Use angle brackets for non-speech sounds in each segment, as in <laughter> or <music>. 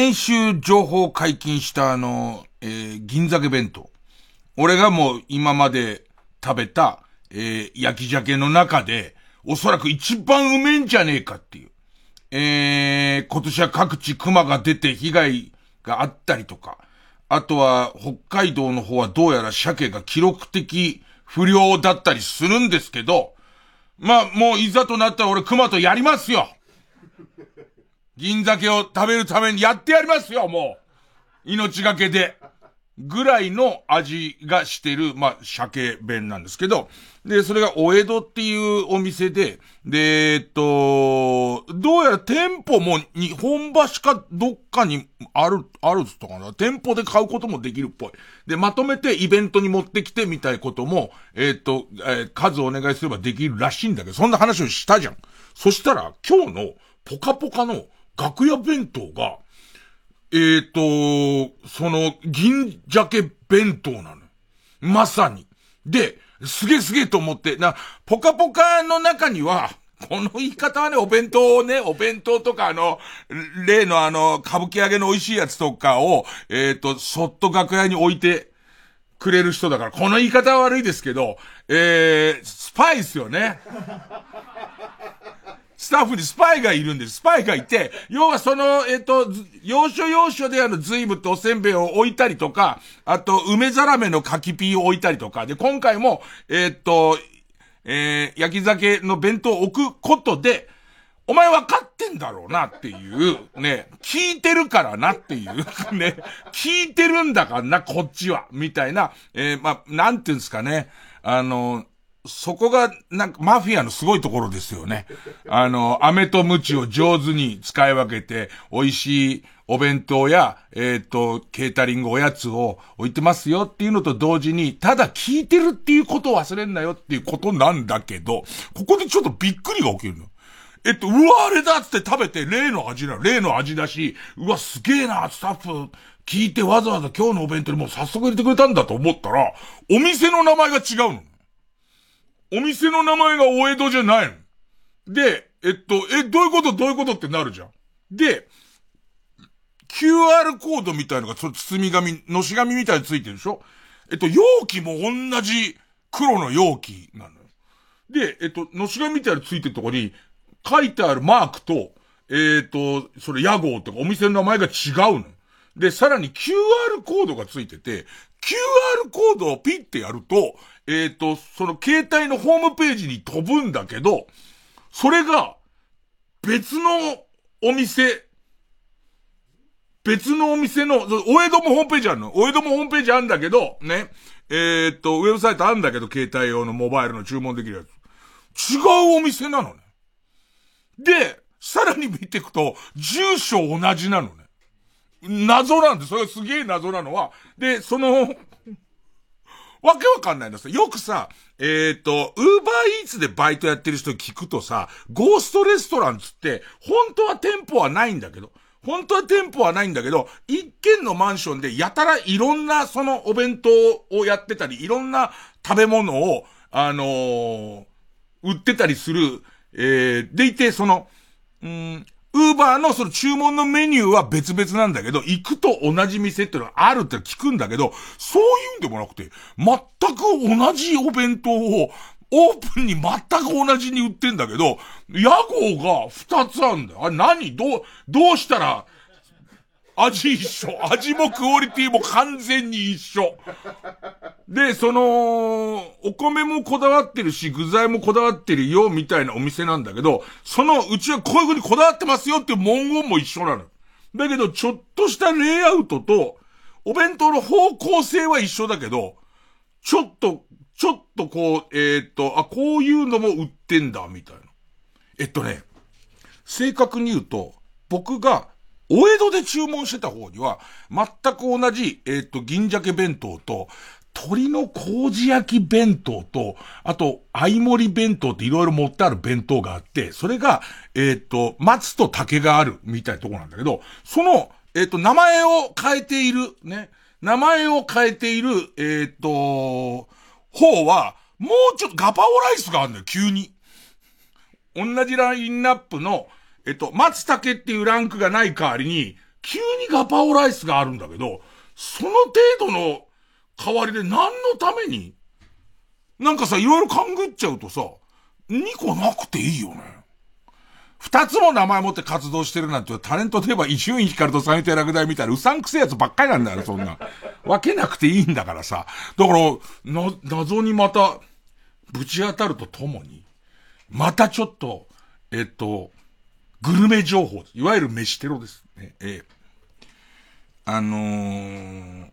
先週情報解禁したあの、えー、銀鮭弁当。俺がもう今まで食べた、えー、焼き鮭の中で、おそらく一番うめえんじゃねえかっていう。えー、今年は各地熊が出て被害があったりとか、あとは北海道の方はどうやら鮭が記録的不良だったりするんですけど、まあ、もういざとなったら俺熊とやりますよ銀鮭を食べるためにやってやりますよ、もう命がけで。ぐらいの味がしてる、まあ、鮭弁なんですけど、で、それがお江戸っていうお店で、で、えっと、どうやら店舗も日本橋かどっかにある、あるっつったかな店舗で買うこともできるっぽい。で、まとめてイベントに持ってきてみたいことも、えっと、えー、数お願いすればできるらしいんだけど、そんな話をしたじゃん。そしたら、今日のポカポカの楽屋弁当が、えっ、ー、と、その、銀鮭弁当なの。まさに。で、すげえすげえと思って、な、ポカポカの中には、この言い方はね、お弁当をね、お弁当とかあの、例のあの、歌舞伎揚げの美味しいやつとかを、えっ、ー、と、そっと楽屋に置いてくれる人だから、この言い方は悪いですけど、えー、スパイっすよね。スタッフにスパイがいるんです。スパイがいて、要はその、えっ、と、要所要所であの、ズイムとおせんべいを置いたりとか、あと、梅ザラメの柿ピーを置いたりとか、で、今回も、えっ、と、えー、焼き酒の弁当を置くことで、お前分かってんだろうなっていう、ね、聞いてるからなっていう、<laughs> ね、聞いてるんだからな、こっちは、みたいな、えー、ま、なんていうんですかね、あの、そこが、なんか、マフィアのすごいところですよね。<laughs> あの、飴と鞭を上手に使い分けて、美味しいお弁当や、えっ、ー、と、ケータリングおやつを置いてますよっていうのと同時に、ただ聞いてるっていうことを忘れんなよっていうことなんだけど、ここでちょっとびっくりが起きるの。えっと、うわ、あれだっつって食べて、例の味なの。例の味だし、うわ、すげえな、スタッフ、聞いてわざわざ今日のお弁当にもう早速入れてくれたんだと思ったら、お店の名前が違うの。お店の名前がお江戸じゃないの。で、えっと、え、どういうことどういうことってなるじゃん。で、QR コードみたいのが、その包み紙、のし紙みたいについてるでしょえっと、容器も同じ黒の容器なのよ。で、えっと、のし紙みたいについてるとこに、書いてあるマークと、えっ、ー、と、それ屋号とかお店の名前が違うの。で、さらに QR コードがついてて、QR コードをピッてやると、えっ、ー、と、その携帯のホームページに飛ぶんだけど、それが、別のお店、別のお店の、お江戸もホームページあるのお江戸もホームページあるんだけど、ね。えっ、と、ウェブサイトあるんだけど、携帯用のモバイルの注文できるやつ。違うお店なのね。で、さらに見ていくと、住所同じなのね。謎なんで。それすげえ謎なのは、で、その、わけわかんないんですよ。よくさ、えっ、ー、と、ウーバーイーツでバイトやってる人聞くとさ、ゴーストレストランつって、本当は店舗はないんだけど、本当は店舗はないんだけど、一軒のマンションでやたらいろんなそのお弁当をやってたり、いろんな食べ物を、あのー、売ってたりする、えー、でいて、その、うん、ウーバーのその注文のメニューは別々なんだけど、行くと同じ店ってのがあるって聞くんだけど、そういうんでもなくて、全く同じお弁当を、オープンに全く同じに売ってんだけど、屋号が2つあるんだよ。あれ何？どう、どうしたら、味一緒。味もクオリティも完全に一緒。で、その、お米もこだわってるし、具材もこだわってるよ、みたいなお店なんだけど、その、うちはこういう風にこだわってますよっていう文言も一緒なの。だけど、ちょっとしたレイアウトと、お弁当の方向性は一緒だけど、ちょっと、ちょっとこう、えー、っと、あ、こういうのも売ってんだ、みたいな。えっとね、正確に言うと、僕がお江戸で注文してた方には、全く同じ、えっ、と、銀鮭弁当と、鶏の麹焼き弁当と、あと、相盛弁当っていろいろ持ってある弁当があって、それが、えっ、ー、と、松と竹があるみたいなとこなんだけど、その、えっ、ー、と、名前を変えている、ね、名前を変えている、えっ、と、方は、もうちょっとガパオライスがあるんだよ、急に。同じラインナップの、えっと、松竹っていうランクがない代わりに、急にガパオライスがあるんだけど、その程度の代わりで何のためになんかさ、いろいろ勘ぐっちゃうとさ、2個なくていいよね。二つも名前持って活動してるなんて、タレントで言えば伊集院光とサニテラグダイみたいなうさんくせえやつばっかりなんだよ、そんな。分けなくていいんだからさ。だから、な、謎にまた、ぶち当たるとともに、またちょっと、えっと、グルメ情報、いわゆる飯テロですね。ええ。あのー、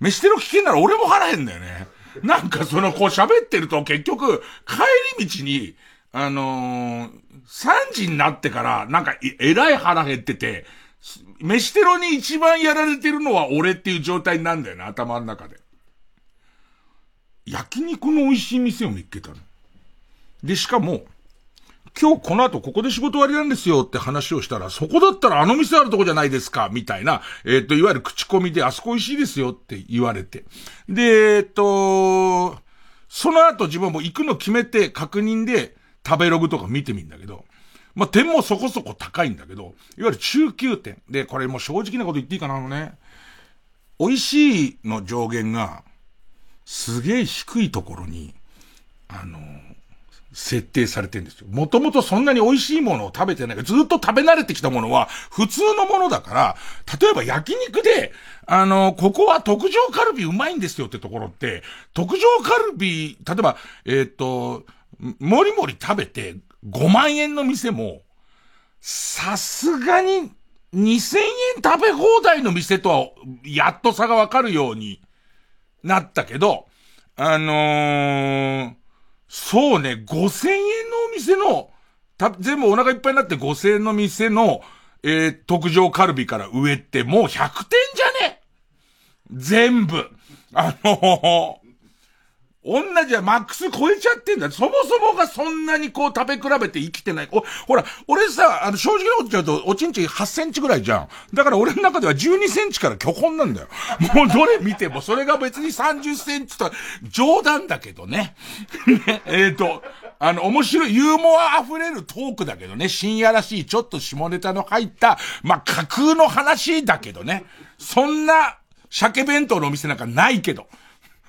飯テロ聞けんなら俺も腹へんだよね。なんかその、こう喋ってると結局、帰り道に、あのー、3時になってから、なんか、えらい腹減ってて、飯テロに一番やられてるのは俺っていう状態なんだよね、頭の中で。焼肉の美味しい店を見っけたの。で、しかも、今日この後ここで仕事終わりなんですよって話をしたら、そこだったらあの店あるとこじゃないですか、みたいな、えっ、ー、と、いわゆる口コミであそこ美味しいですよって言われて。で、えっ、ー、と、その後自分も行くの決めて確認で食べログとか見てみんだけど、まあ、点もそこそこ高いんだけど、いわゆる中級点。で、これもう正直なこと言っていいかな、あのね。美味しいの上限が、すげえ低いところに、あの、設定されてんですよ。もともとそんなに美味しいものを食べてないから、ずっと食べ慣れてきたものは普通のものだから、例えば焼肉で、あの、ここは特上カルビうまいんですよってところって、特上カルビ、例えば、えっ、と、もりもり食べて5万円の店も、さすがに2000円食べ放題の店とは、やっと差がわかるようになったけど、あのー、そうね、5000円のお店の、た、全部お腹いっぱいになって5000円の店の、えー、特上カルビから上ってもう100点じゃね？全部。あのー、同じはマックス超えちゃってんだ。そもそもがそんなにこう食べ比べて生きてない。お、ほら、俺さ、あの、正直なこと言っちゃうと、おちんちん8センチぐらいじゃん。だから俺の中では12センチから巨根なんだよ。もうどれ見ても、それが別に30センチとは、冗談だけどね。ね <laughs> えっ、ー、と、あの、面白い、ユーモア溢れるトークだけどね、深夜らしい、ちょっと下ネタの入った、まあ、架空の話だけどね。そんな、鮭弁当のお店なんかないけど。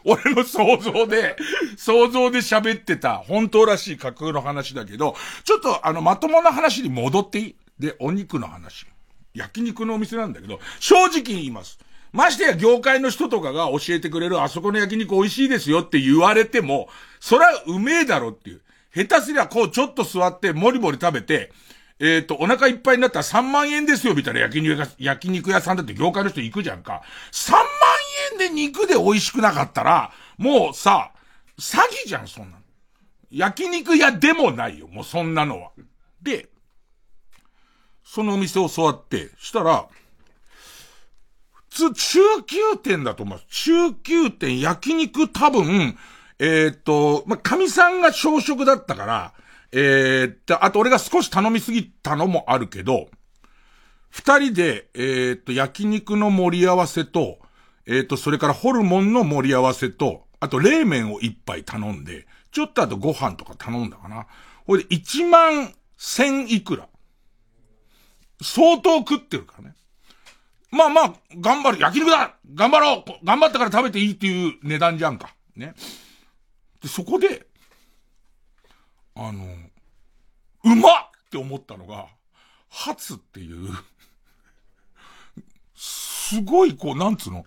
俺の想像で、想像で喋ってた本当らしい架空の話だけど、ちょっとあのまともな話に戻っていい？で、お肉の話。焼肉のお店なんだけど、正直言います。ましてや業界の人とかが教えてくれるあそこの焼肉美味しいですよって言われても、それはうめえだろっていう。下手すりゃこうちょっと座ってもりもり食べて、えっ、ー、と、お腹いっぱいになったら3万円ですよみたいな焼肉、焼肉屋さんだって業界の人行くじゃんか。3万で肉で美味しくなかったら、もうさ、詐欺じゃん、そんなの。焼肉屋でもないよ、もうそんなのは。で、そのお店を座って、したら、普通、中級店だと思います。中級店、焼肉多分、えっ、と、まあ、神さんが朝食だったから、えー、あと俺が少し頼みすぎたのもあるけど、二人で、えー、っと、焼肉の盛り合わせと、えー、と、それからホルモンの盛り合わせと、あと冷麺を一杯頼んで、ちょっとあとご飯とか頼んだかな。ほいで一万千いくら。相当食ってるからね。まあまあ、頑張る。焼肉だ頑張ろう頑張ったから食べていいっていう値段じゃんか。ね。で、そこで、あの、うまっって思ったのが、初っていうすごいこう、なんつうの、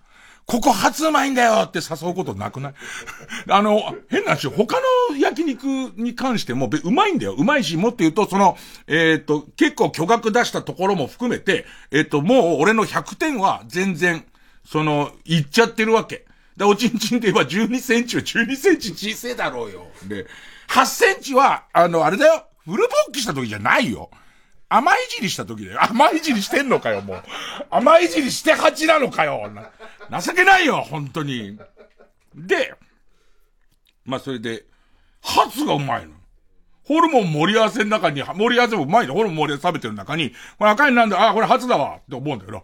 ここ初うまいんだよって誘うことなくない？<laughs> あの、変な話、他の焼肉に関しても、うまいんだよ。うまいし、もっと言うと、その、えっ、と、結構巨額出したところも含めて、えっ、と、もう俺の100点は全然、その、いっちゃってるわけ。で、おちんちんで言えば12センチは12センチ小せえだろうよ。で、8センチは、あの、あれだよ。フルボッキした時じゃないよ。甘いじりした時だよ。甘いじりしてんのかよ、もう。甘いじりして8なのかよ。情けないよ、本当に。で、まあ、それで、初がうまいの。ホルモン盛り合わせの中に、盛り合わせもうまいの。ホルモン盛り合わせ食べてる中に、これ赤いなんだ、あ、これ初だわって思うんだけど、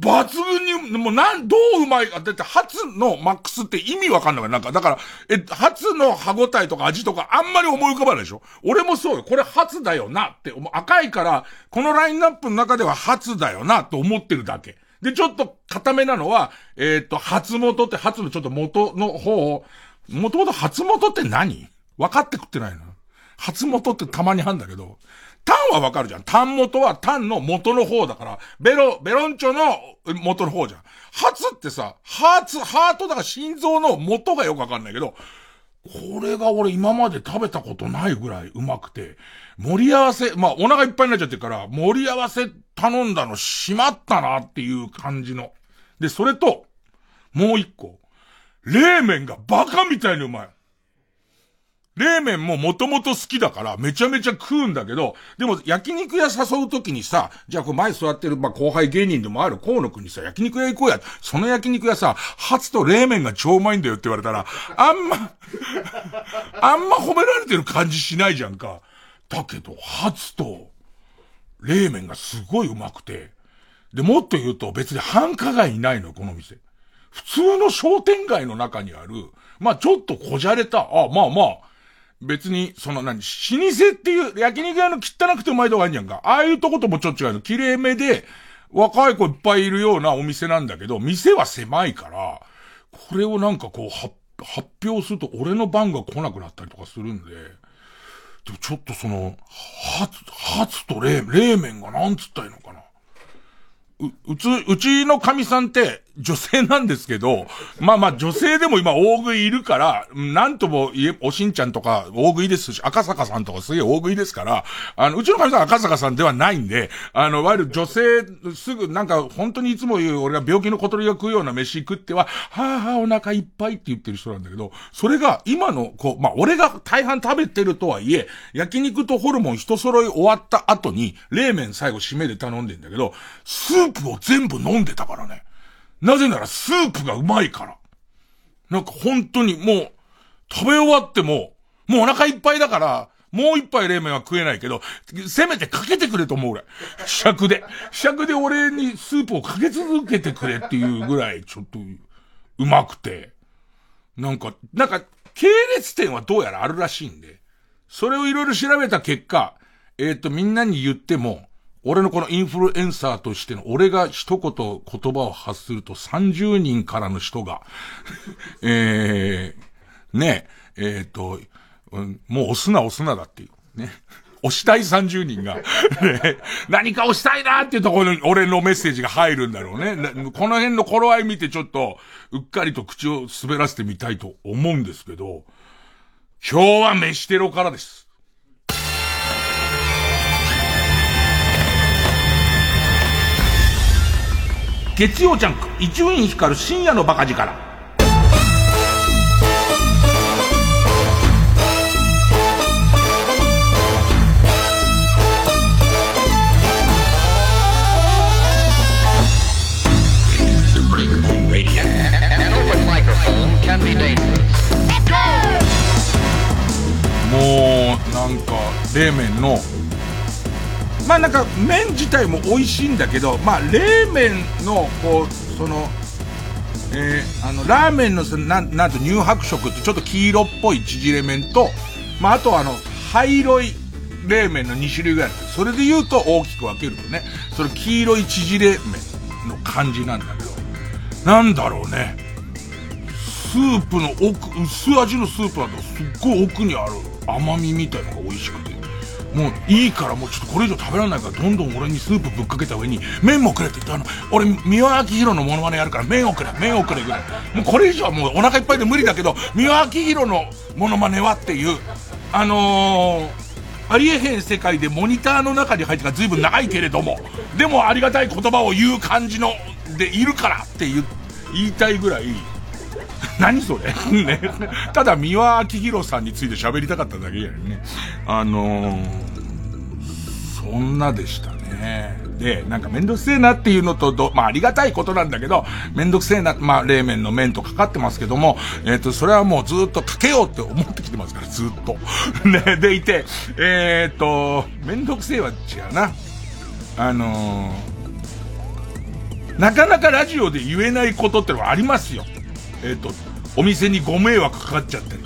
抜群に、もうなん、どううまいか。だって、初のマックスって意味わかんないなんか、だから、え、初の歯応えとか味とかあんまり思い浮かばないでしょ？俺もそうよ。これ初だよなって思う、赤いから、このラインナップの中では初だよなと思ってるだけ。で、ちょっと固めなのは、えっ、と、初元って初のちょっと元の方を、元々初元って何？分かって食ってないの？初元ってたまにあんだけど、タンはわかるじゃん。タン元はタンの元の方だから、ベロ、ベロンチョの元の方じゃん。ハツってさ、ハーツ、ハートだから心臓の元がよくわかんないけど、これが俺今まで食べたことないぐらいうまくて、盛り合わせ、まあお腹いっぱいになっちゃってるから、盛り合わせ頼んだのしまったなっていう感じの。で、それと、もう一個。冷麺がバカみたいにうまい。冷麺ももともと好きだからめちゃめちゃ食うんだけど、でも焼肉屋誘うときにさ、じゃあこう前座ってる、まあ、後輩芸人でもある河野くんにさ、焼肉屋行こうや。その焼肉屋さ、初と冷麺が超うまいんだよって言われたら、あんまあんま褒められてる感じしないじゃんか。だけど、初と冷麺がすごいうまくて、で、もっと言うと別に繁華街にないの、この店。普通の商店街の中にある、まあちょっとこじゃれた、あ、まあまあ、別に、その何、老舗っていう焼肉屋の汚くてうまいとこあるじゃんか。ああいうとこともちょっと違うの。綺麗めで、若い子いっぱいいるようなお店なんだけど、店は狭いから、これをなんかこう、発表すると俺の番が来なくなったりとかするんで、でもちょっとその、初、初と冷、冷麺がなんつったらいいのかな。う、うつ、うちの神さんって女性なんですけど、まあまあ女性でも今大食いいるから、なんとも言え、おしんちゃんとか大食いですし、赤坂さんとかすげえ大食いですから、あの、うちの神さん赤坂さんではないんで、あの、いわゆる女性、すぐなんか本当にいつも言う俺が病気の小鳥が食うような飯食っては、はぁはぁお腹いっぱいって言ってる人なんだけど、それが今の、こう、まあ俺が大半食べてるとはいえ、焼肉とホルモン一揃い終わった後に、冷麺最後締めで頼んでんだけど、スープを全部飲んでたからね。なぜならスープがうまいから。なんか本当にもう、食べ終わっても、もうお腹いっぱいだから、もう一杯冷麺は食えないけど、せめてかけてくれと思う俺。尺で。尺で俺にスープをかけ続けてくれっていうぐらい、ちょっと、うまくて。なんか、なんか、系列店はどうやらあるらしいんで、それをいろいろ調べた結果、えっ、ー、と、みんなに言っても、俺のこのインフルエンサーとしての、俺が一言言葉を発すると30人からの人が <laughs> えー、ねえ、えっ、ー、と、もう押すな押すなだっていう。ね。押したい30人が <laughs> ね、何か押したいなっていうところに俺のメッセージが入るんだろうね。この辺の頃合い見てちょっと、うっかりと口を滑らせてみたいと思うんですけど、今日は飯テロからです。月曜ジャンク、伊集院光る深夜のバカ力。もう、なんか、冷麺のまあなんか麺自体も美味しいんだけど、まあ冷麺のこう、その、えー、あの、ラーメンのな、なんと乳白色ってちょっと黄色っぽい縮れ麺と、まああとあの、灰色い冷麺の2種類ぐらいあるそれで言うと大きく分けるとね、その黄色い縮れ麺の感じなんだけど、なんだろうね。スープの奥、薄味のスープだとすっごい奥にある甘みみたいのが美味しくて。もういいからもうちょっとこれ以上食べられないからどんどん俺にスープぶっかけた上に麺もくれって言ってあの俺三輪明宏のモノマネやるから麺をくれ麺をくれぐらい。もうこれ以上はもうお腹いっぱいで無理だけど三輪明宏のモノマネはっていうあのーありえへん世界でモニターの中に入ってから随分長いけれども、でもありがたい言葉を言う感じの、でいるからって言言いたいぐらい、<laughs> 何それ？<laughs> ね。ただ、三輪明宏さんについて喋りたかっただけやね。あのー、そんなでしたね。で、なんかめんどくせえなっていうのと、まあありがたいことなんだけど、めんどくせえな、まあ冷麺の麺とかかってますけども、えっ、ー、と、それはもうずっとかけようって思ってきてますから、ずっと。<laughs> ね、でいて、えっ、ー、と、めんどくせえは違うな。あのー、なかなかラジオで言えないことってのはありますよ。えっ、ー、と、お店にご迷惑かかっちゃったり。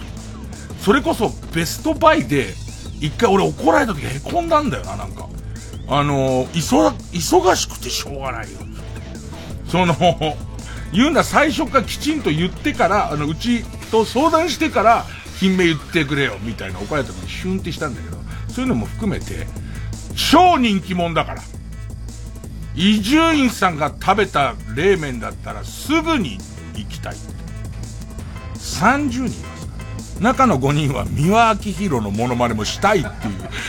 それこそベストバイで、一回俺怒られた時へこんだんだよな、なんか。あのー、忙、忙しくてしょうがないよ。その、<laughs> 言うな最初からきちんと言ってから、あの、うちと相談してから、品名言ってくれよ、みたいな怒られた時にシュンってしたんだけど、そういうのも含めて、超人気者だから。伊集院さんが食べた冷麺だったらすぐに行きたい。30人いますから。中の5人は三輪明宏のモノマネもしたいっていう、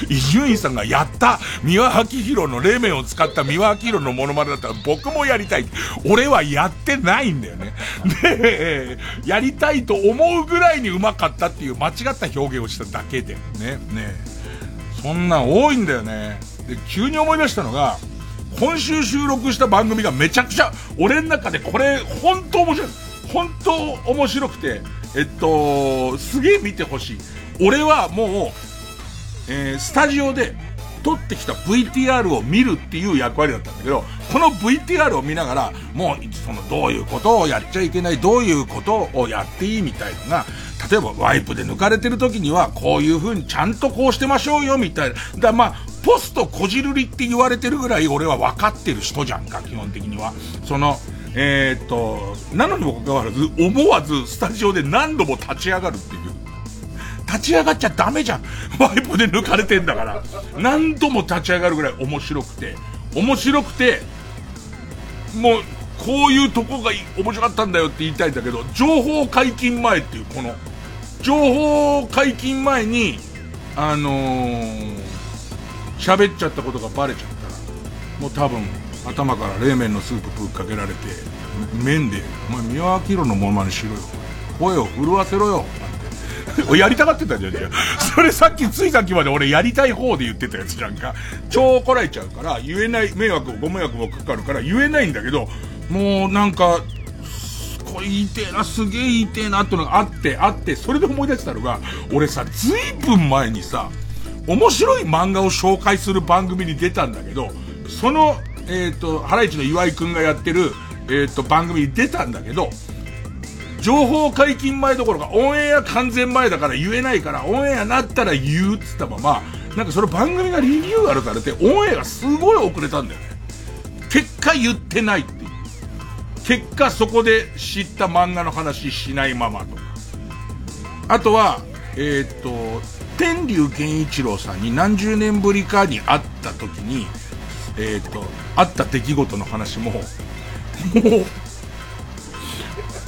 伊集院さんがやった三輪明宏の冷麺を使った三輪明宏のモノマネだったら僕もやりたい。俺はやってないんだよね。で、やりたいと思うぐらいにうまかったっていう間違った表現をしただけで。ね、ね。そんなん多いんだよね。で、急に思い出したのが、今週収録した番組がめちゃくちゃ、俺の中でこれ、本当面白い。本当面白くて、えっと、すげえ見てほしい。俺はもう、えー、スタジオで撮ってきた VTR を見るっていう役割だったんだけど、この VTR を見ながら、もう、その、どういうことをやっちゃいけない、どういうことをやっていいみたいのが、例えばワイプで抜かれてる時には、こういう風にちゃんとこうしてましょうよ、みたいな。だまあ、ポストこじるりって言われてるぐらい俺は分かってる人じゃんか、基本的には。その、えー、っと、なのにもかかわらず、思わずスタジオで何度も立ち上がるっていう。立ち上がっちゃダメじゃん。ワイプで抜かれてんだから。何度も立ち上がるぐらい面白くて、面白くて、もう、こういうとこが面白かったんだよって言いたいんだけど、情報解禁前っていう、この、情報解禁前に、あのー、喋っちゃったことがバレちゃったら、もう多分、頭から冷麺のスープぶっかけられて、麺で、お前、三輪明宏のものまねしろよ。声を震わせろよ。なんて。やりたがってたじゃん、じゃそれさっき、ついさっきまで俺やりたい方で言ってたやつじゃんか。超怒られちゃうから、言えない、迷惑、ご迷惑もかかるから言えないんだけど、もうなんか、これ言いてえな、すげえ言いてえなってのがあって、あって、それで思い出したのが、俺さ、ずいぶん前にさ、面白い漫画を紹介する番組に出たんだけど、その、えっ、ー、と、ハライチの岩井くんがやってる、えっ、ー、と、番組に出たんだけど、情報解禁前どころか、オンエア完全前だから言えないから、オンエアなったら言うっつったまま、なんかその番組がリニューアルされて、オンエアがすごい遅れたんだよね。結果言ってないっていう。結果そこで知った漫画の話しないままとか。あとは、えっ、ー、と、天竜健一郎さんに何十年ぶりかに会った時に、えっ、ー、と、会った出来事の話も、もう、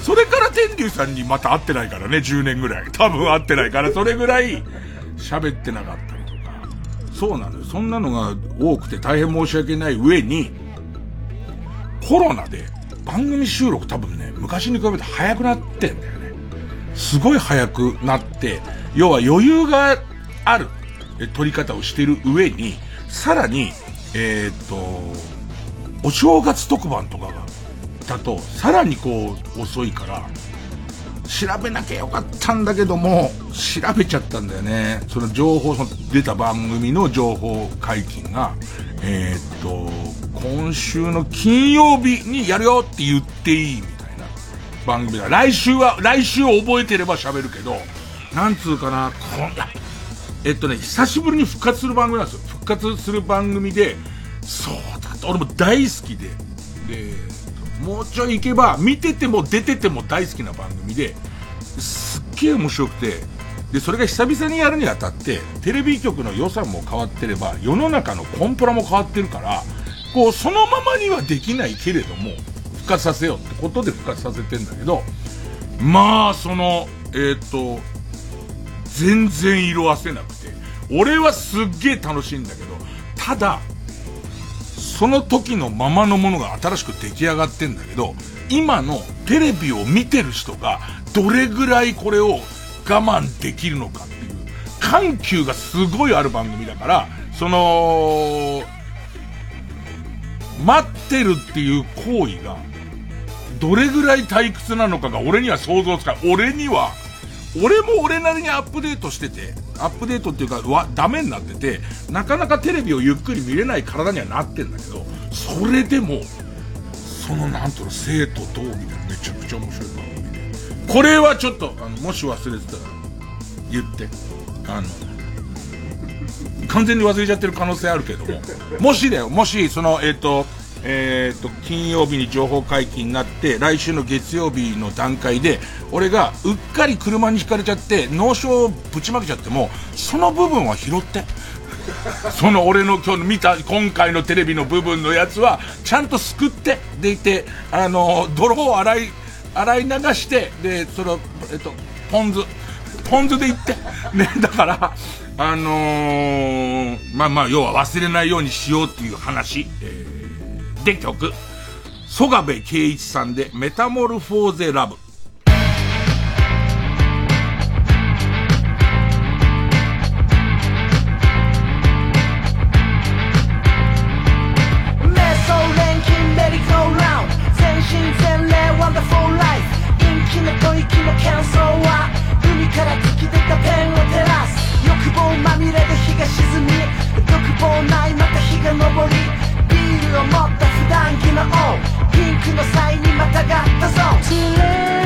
それから天竜さんにまた会ってないからね、10年ぐらい。多分会ってないから、それぐらい喋ってなかったりとか。そうなのよ。そんなのが多くて大変申し訳ない上に、コロナで番組収録多分ね、昔に比べて早くなってんだよね。すごい早くなって、要は余裕がある撮り方をしてる上に、さらに、えー、っと、お正月特番とかが、だと、さらにこう、遅いから、調べなきゃよかったんだけども、調べちゃったんだよね。その情報、その出た番組の情報解禁が、えー、っと、今週の金曜日にやるよって言っていいみたいな番組だ。来週は、来週覚えてれば喋るけど、なんつうかな、こんな、えっとね、久しぶりに復活する番組なんですよ。復活する番組で、そう、俺も大好きで、で、もうちょい行けば、見てても出てても大好きな番組で、すっげえ面白くて、で、それが久々にやるにあたって、テレビ局の予算も変わってれば、世の中のコンプラも変わってるから、こう、そのままにはできないけれども、復活させようってことで復活させてんだけど、まあ、その、えっ、ー、と、全然色あせなくて、俺はすっげえ楽しいんだけど、ただ、その時のままのものが新しく出来上がってんだけど、今のテレビを見てる人がどれぐらいこれを我慢できるのかっていう、緩急がすごいある番組だから、その、待ってるっていう行為が、どれぐらい退屈なのかが俺には想像つかない。俺には、俺も俺なりにアップデートしてて、アップデートっていうか、わ、ダメになってて、なかなかテレビをゆっくり見れない体にはなってんだけど、それでも、そのなんとの生とどうみたいなめちゃくちゃ面白い番組で。これはちょっと、あの、もし忘れてたら、言って。あの、完全に忘れちゃってる可能性あるけども、もしだよ、もし、その、えっ、ー、と、え、ー、と、金曜日に情報解禁になって、来週の月曜日の段階で、俺がうっかり車にひかれちゃって、脳症をぶちまけちゃっても、その部分は拾って。その俺の今日見た、今回のテレビの部分のやつは、ちゃんと救って、でいて、あの、泥を洗い、洗い流して、で、その、えっと、ポン酢、ポン酢でいって。ね、だから、あのー、まあまあ、要は忘れないようにしようっていう話。えー、で、曲。曽我部圭一さんで、メタモルフォーゼラブ。がったぞ。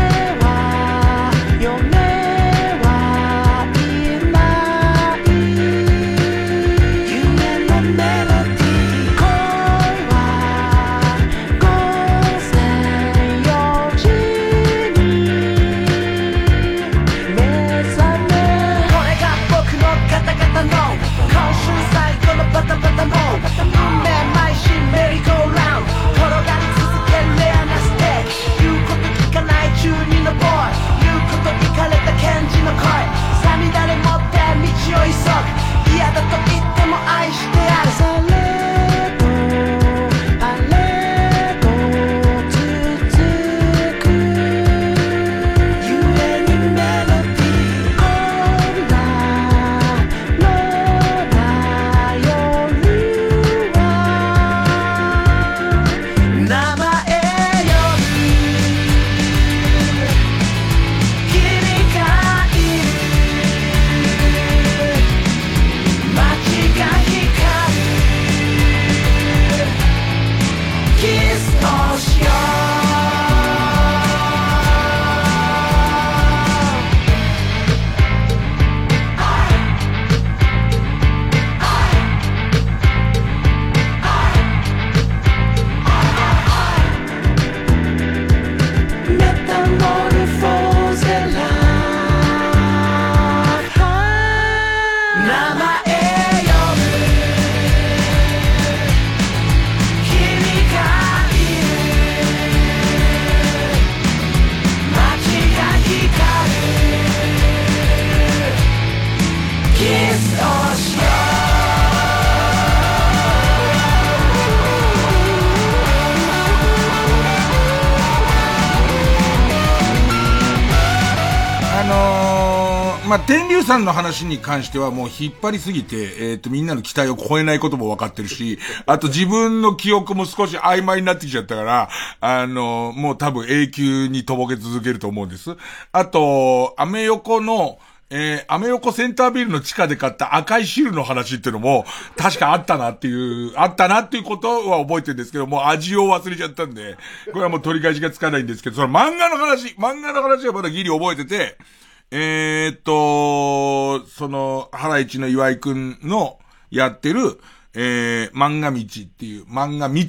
さんの話に関してはもう引っ張りすぎて、えっ、ー、と、みんなの期待を超えないことも分かってるし、あと自分の記憶も少し曖昧になってきちゃったから、あの、もう多分永久にとぼけ続けると思うんです。あと、アメ横の、えー、アメ横センタービルの地下で買った赤い汁の話っていうのも、確かあったなっていう、あったなっていうことは覚えてるんですけど、もう味を忘れちゃったんで、これはもう取り返しがつかないんですけど、その漫画の話、漫画の話はまだギリ覚えてて、えー、っと、その、原市の岩井くんのやってる、えー、漫画道っていう、漫画道、道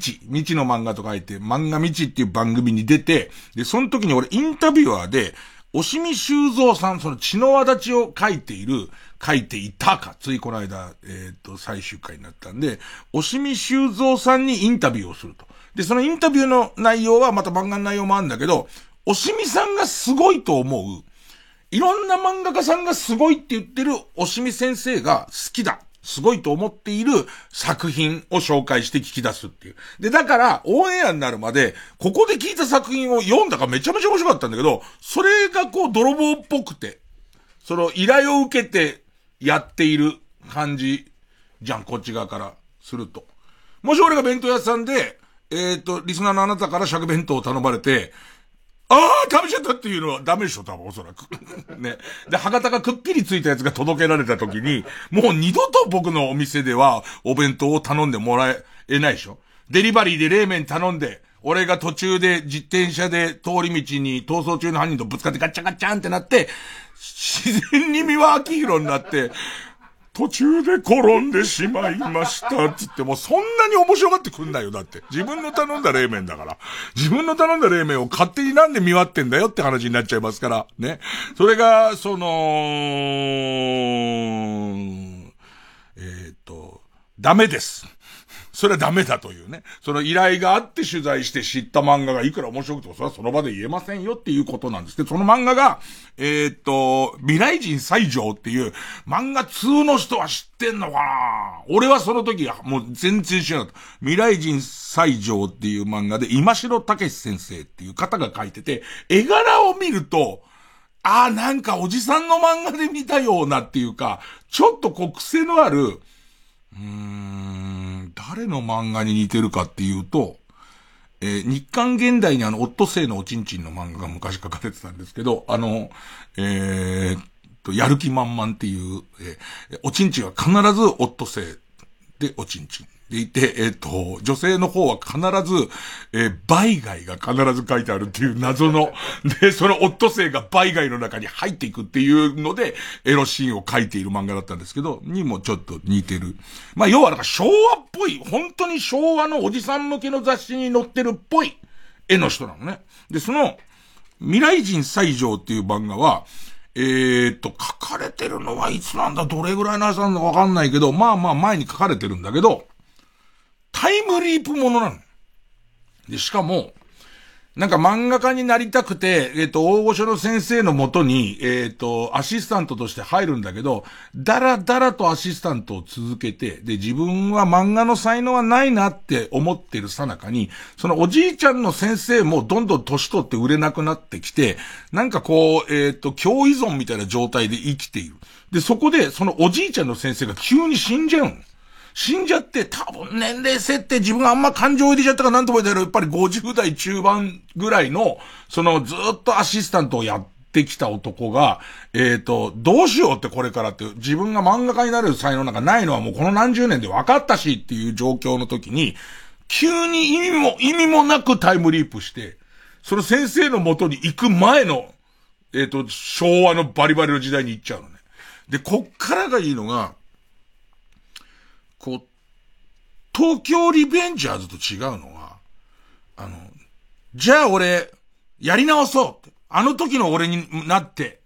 の漫画と書いて、漫画道っていう番組に出て、で、その時に俺インタビュアーで、押見修造さん、その血の輪立ちを書いている、書いていたか、ついこの間、えっ、と、最終回になったんで、押見修造さんにインタビューをすると。で、そのインタビューの内容はまた漫画の内容もあるんだけど、押見さんがすごいと思う、いろんな漫画家さんがすごいって言ってるおしみ先生が好きだ。すごいと思っている作品を紹介して聞き出すっていう。で、だから、オンエアになるまで、ここで聞いた作品を読んだかめちゃめちゃ面白かったんだけど、それがこう、泥棒っぽくて、その依頼を受けてやっている感じじゃん、こっち側からすると。もし俺が弁当屋さんで、えっ、ー、と、リスナーのあなたから尺弁当を頼まれて、ああ、食べちゃったっていうのはダメでしょ、多分おそらく。<laughs> ね。で、歯型がくっきりついたやつが届けられた時に、もう二度と僕のお店ではお弁当を頼んでもらえないでしょ。デリバリーで冷麺頼んで、俺が途中で自転車で通り道に逃走中の犯人とぶつかってガッチャガッチャンってなって、自然に三輪明宏になって、途中で転んでしまいました。つってもそんなに面白がってくんないよ。だって。自分の頼んだ冷麺だから。自分の頼んだ冷麺を勝手になんで見割ってんだよって話になっちゃいますから。ね。それが、その、えっ、と、ダメです。それはダメだというね。その依頼があって取材して知った漫画がいくら面白くてもそれはその場で言えませんよっていうことなんですけど、その漫画が、えー、っと、未来人西条っていう漫画2の人は知ってんのかな？俺はその時はもう全然知らなかった。未来人西条っていう漫画で今城武先生っていう方が書いてて、絵柄を見ると、ああ、なんかおじさんの漫画で見たようなっていうか、ちょっとこう癖のある、うーん、誰の漫画に似てるかっていうと、えー、日刊現代にあの、オットセイのおちんちんの漫画が昔書かれてたんですけど、あの、えー、と、やる気満々っていう、えー、おちんちんは必ずオットセイでおちんちん。でいて、えっ、ー、と、女性の方は必ず、えー、倍外が必ず書いてあるっていう謎の、<laughs> で、そのオットセイが倍外の中に入っていくっていうので、エロシーンを書いている漫画だったんですけど、にもちょっと似てる。まあ、要はなんか昭和っぽい、本当に昭和のおじさん向けの雑誌に載ってるっぽい絵の人なのね。で、その、未来人西条っていう漫画は、えー、っと、書かれてるのはいつなんだ、どれぐらいの朝なんだかわかんないけど、まあまあ前に書かれてるんだけど、タイムリープものなの。で、しかも、なんか漫画家になりたくて、えっ、ー、と、大御所の先生のもとに、えっ、ー、と、アシスタントとして入るんだけど、だらだらとアシスタントを続けて、で、自分は漫画の才能はないなって思ってるさなかに、そのおじいちゃんの先生もどんどん年取って売れなくなってきて、なんかこう、えっ、ー、と、共依存みたいな状態で生きている。で、そこで、そのおじいちゃんの先生が急に死んじゃうの。死んじゃって、多分年齢設定自分があんま感情入れちゃったかなんとも言ったけど、やっぱり50代中盤ぐらいの、そのずっとアシスタントをやってきた男が、えっ、ー、と、どうしようってこれからって、自分が漫画家になる才能なんかないのはもうこの何十年で分かったしっていう状況の時に、急に意味も、意味もなくタイムリープして、その先生の元に行く前の、えっ、ー、と、昭和のバリバリの時代に行っちゃうのね。で、こっからがいいのが、こう、東京リベンジャーズと違うのは、あの、じゃあ俺、やり直そうって。あの時の俺になって、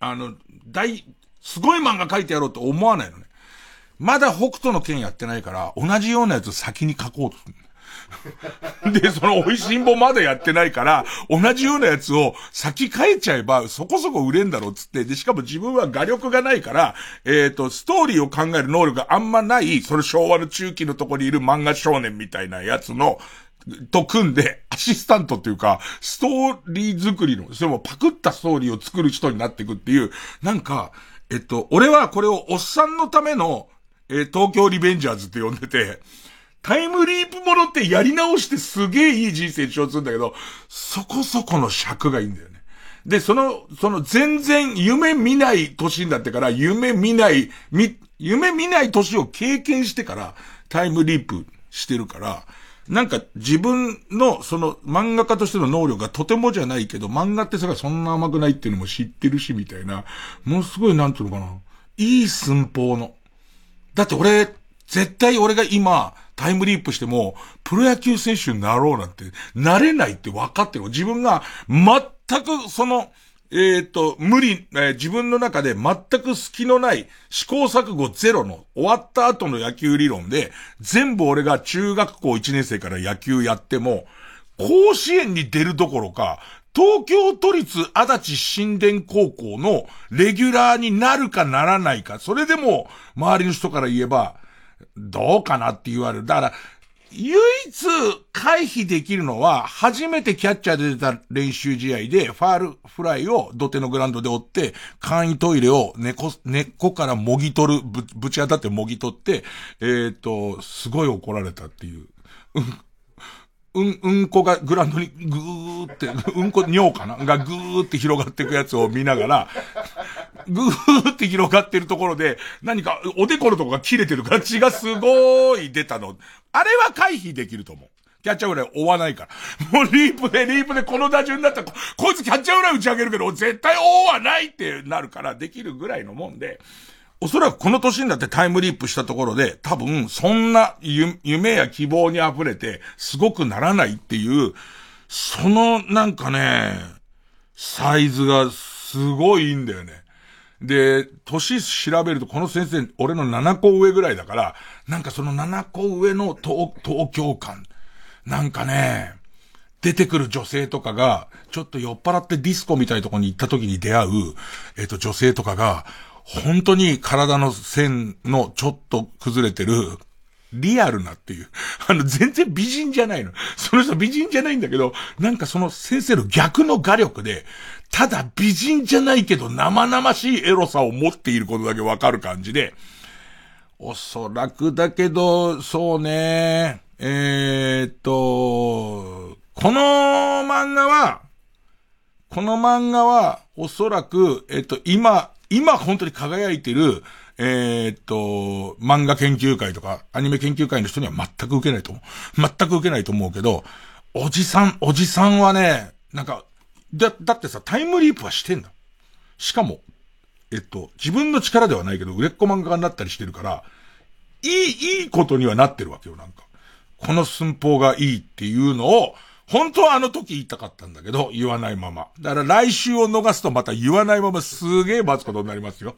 あの、大、すごい漫画描いてやろうと思わないのね。まだ北斗の剣やってないから、同じようなやつ先に書こうと。<laughs> で、その美味しんぼまだやってないから、同じようなやつを先変えちゃえば、そこそこ売れんだろうっつって、で、しかも自分は画力がないから、えっ、ー、と、ストーリーを考える能力があんまない、その昭和の中期のとこにいる漫画少年みたいなやつの、と組んで、アシスタントっていうか、ストーリー作りの、それもパクったストーリーを作る人になっていくっていう、なんか、えっと、俺はこれをおっさんのための、えー、東京リベンジャーズって呼んでて、タイムリープものってやり直してすげえいい人生にしようとするんだけど、そこそこの尺がいいんだよね。で、その、その全然夢見ない年になってから、夢見ない、み、夢見ない年を経験してから、タイムリープしてるから、なんか自分のその漫画家としての能力がとてもじゃないけど、漫画ってそれがそんな甘くないっていうのも知ってるし、みたいな、ものすごいなんていうのかな。いい寸法の。だって俺、絶対俺が今、タイムリープしても、プロ野球選手になろうなんて、なれないって分かってる。自分が全くその、えっ、ー、と、無理、えー、自分の中で全く隙のない試行錯誤ゼロの終わった後の野球理論で、全部俺が中学校1年生から野球やっても、甲子園に出るどころか、東京都立足立新田高校のレギュラーになるかならないか、それでも周りの人から言えば、どうかなって言われる。だから、唯一回避できるのは、初めてキャッチャーで出た練習試合で、ファールフライを土手のグラウンドで追って、簡易トイレを根っこ、からもぎ取る、ぶ、ぶち当たってもぎ取って、えっ、と、すごい怒られたっていう。うん、うんこがグラウンドにぐーって、うんこ、尿かながぐーって広がっていくやつを見ながら、ぐーって広がってるところで、何かおでこのとこが切れてるから血がすごーい出たの。あれは回避できると思う。キャッチャーフライ追わないから。もうリープでリープでこの打順だったら、こいつキャッチャーフライ打ち上げるけど、絶対追わないってなるから、できるぐらいのもんで、おそらくこの年になってタイムリープしたところで、多分、そんな夢や希望に溢れて、すごくならないっていう、その、なんかね、サイズがすごいいいんだよね。で、年調べるとこの先生、俺の7個上ぐらいだから、なんかその7個上の東東京感。なんかね、出てくる女性とかが、ちょっと酔っ払ってディスコみたいなとこに行った時に出会う、えっ、ー、と、女性とかが、本当に体の線のちょっと崩れてる、リアルなっていう。あの、全然美人じゃないの。その人美人じゃないんだけど、なんかその先生の逆の画力で、ただ美人じゃないけど生々しいエロさを持っていることだけわかる感じで、おそらくだけど、そうね、えー、っと、この漫画は、この漫画は、おそらく、えっと、今、今本当に輝いてる、えー、っと、漫画研究会とか、アニメ研究会の人には全く受けないと思う。全く受けないと思うけど、おじさん、おじさんはね、なんか、だ、だってさ、タイムリープはしてんだ。しかも、えっと、自分の力ではないけど、売れっ子漫画家になったりしてるから、いい、いいことにはなってるわけよ、なんか。この寸法がいいっていうのを、本当はあの時言いたかったんだけど、言わないまま。だから来週を逃すとまた言わないまますげえ待つことになりますよ。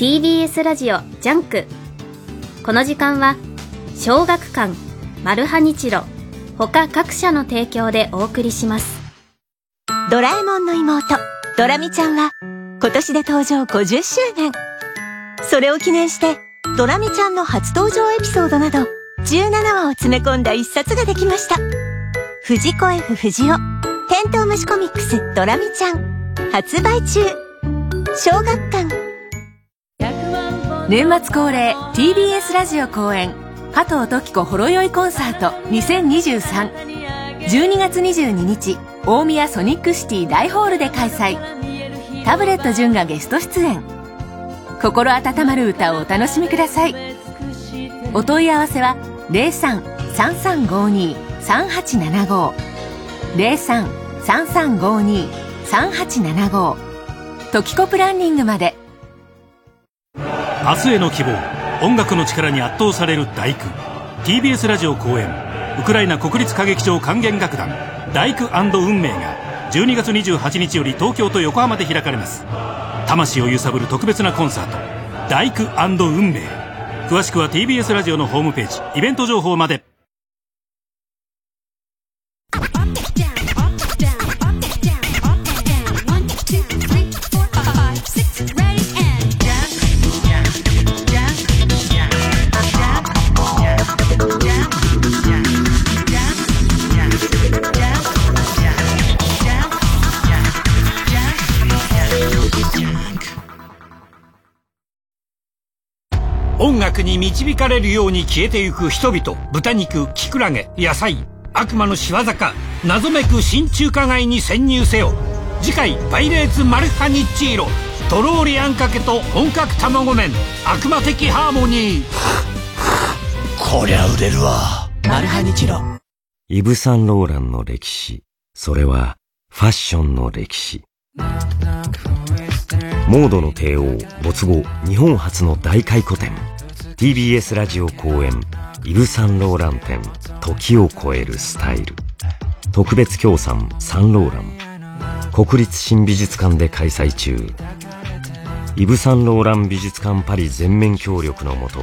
TBS ラジオ JUNK。この時間は小学館マルハニチロ他各社の提供でお送りします。ドラえもんの妹ドラミちゃんは今年で登場50周年。それを記念してドラミちゃんの初登場エピソードなど17話を詰め込んだ一冊ができました。藤子 F 不二雄テントウムシコミックスドラミちゃん発売中。小学館年末恒例 TBS ラジオ公演加藤登紀子ほろ酔いコンサート202312月22日大宮ソニックシティ大ホールで開催。タブレット純がゲスト出演。心温まる歌をお楽しみください。お問い合わせは03-3352-3875 03-3352-3875トキコプランニングまで。明日への希望。音楽の力に圧倒される大工。TBS ラジオ公演。ウクライナ国立歌劇場管弦楽団。大工運命が。12月28日より東京と横浜で開かれます。魂を揺さぶる特別なコンサート。大工運命。詳しくは TBS ラジオのホームページ。イベント情報まで。楽に導かれるように消えてゆく人々。豚肉キクラゲ野菜悪魔の仕業か。謎めく新中華街に潜入せよ。次回パイレーツマルハニッチーロ。とろーりあんかけと本格卵麺。悪魔的ハーモニー。<laughs> こりゃ売れるわ。マルハニチロ。イブ・サンローランの歴史。それはファッションの歴史。モードの帝王没後日本初の大回顧展 TBS ラジオ公演イブ・サンローラン展時を超えるスタイル。特別協賛サンローラン。国立新美術館で開催中。イブ・サンローラン美術館パリ全面協力のもと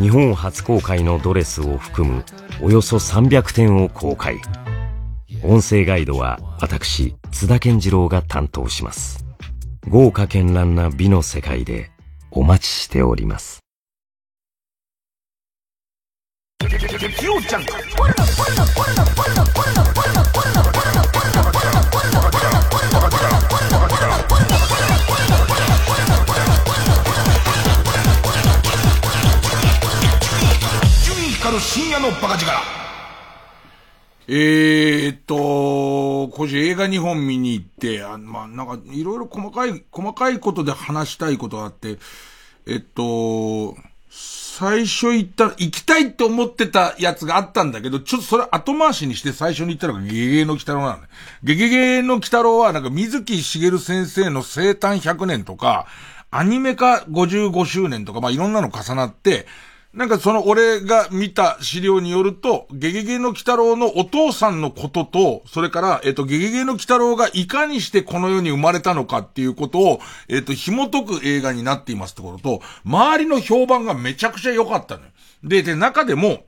日本初公開のドレスを含むおよそ300点を公開。音声ガイドは私津田健次郎が担当します。豪華絢爛な美の世界でお待ちしております。深夜のバカ力。えーっと、今週映画2本見に行って、あまあ、なんか、いろいろ細かい、細かいことで話したいことがあって、えっと、最初行った、行きたいと思ってたやつがあったんだけど、ちょっとそれ後回しにして最初に行ったのがゲゲゲの鬼太郎なのね。ゲゲゲの鬼太郎はなんか水木しげる先生の生誕100年とか、アニメ化55周年とか、まあいろんなの重なって、なんかその俺が見た資料によると、ゲゲゲの鬼太郎のお父さんのことと、それから、えっ、と、ゲゲゲの鬼太郎がいかにしてこの世に生まれたのかっていうことを、えっ、と、紐解く映画になっていますってことと、周りの評判がめちゃくちゃ良かったのよ。で、で、中でも、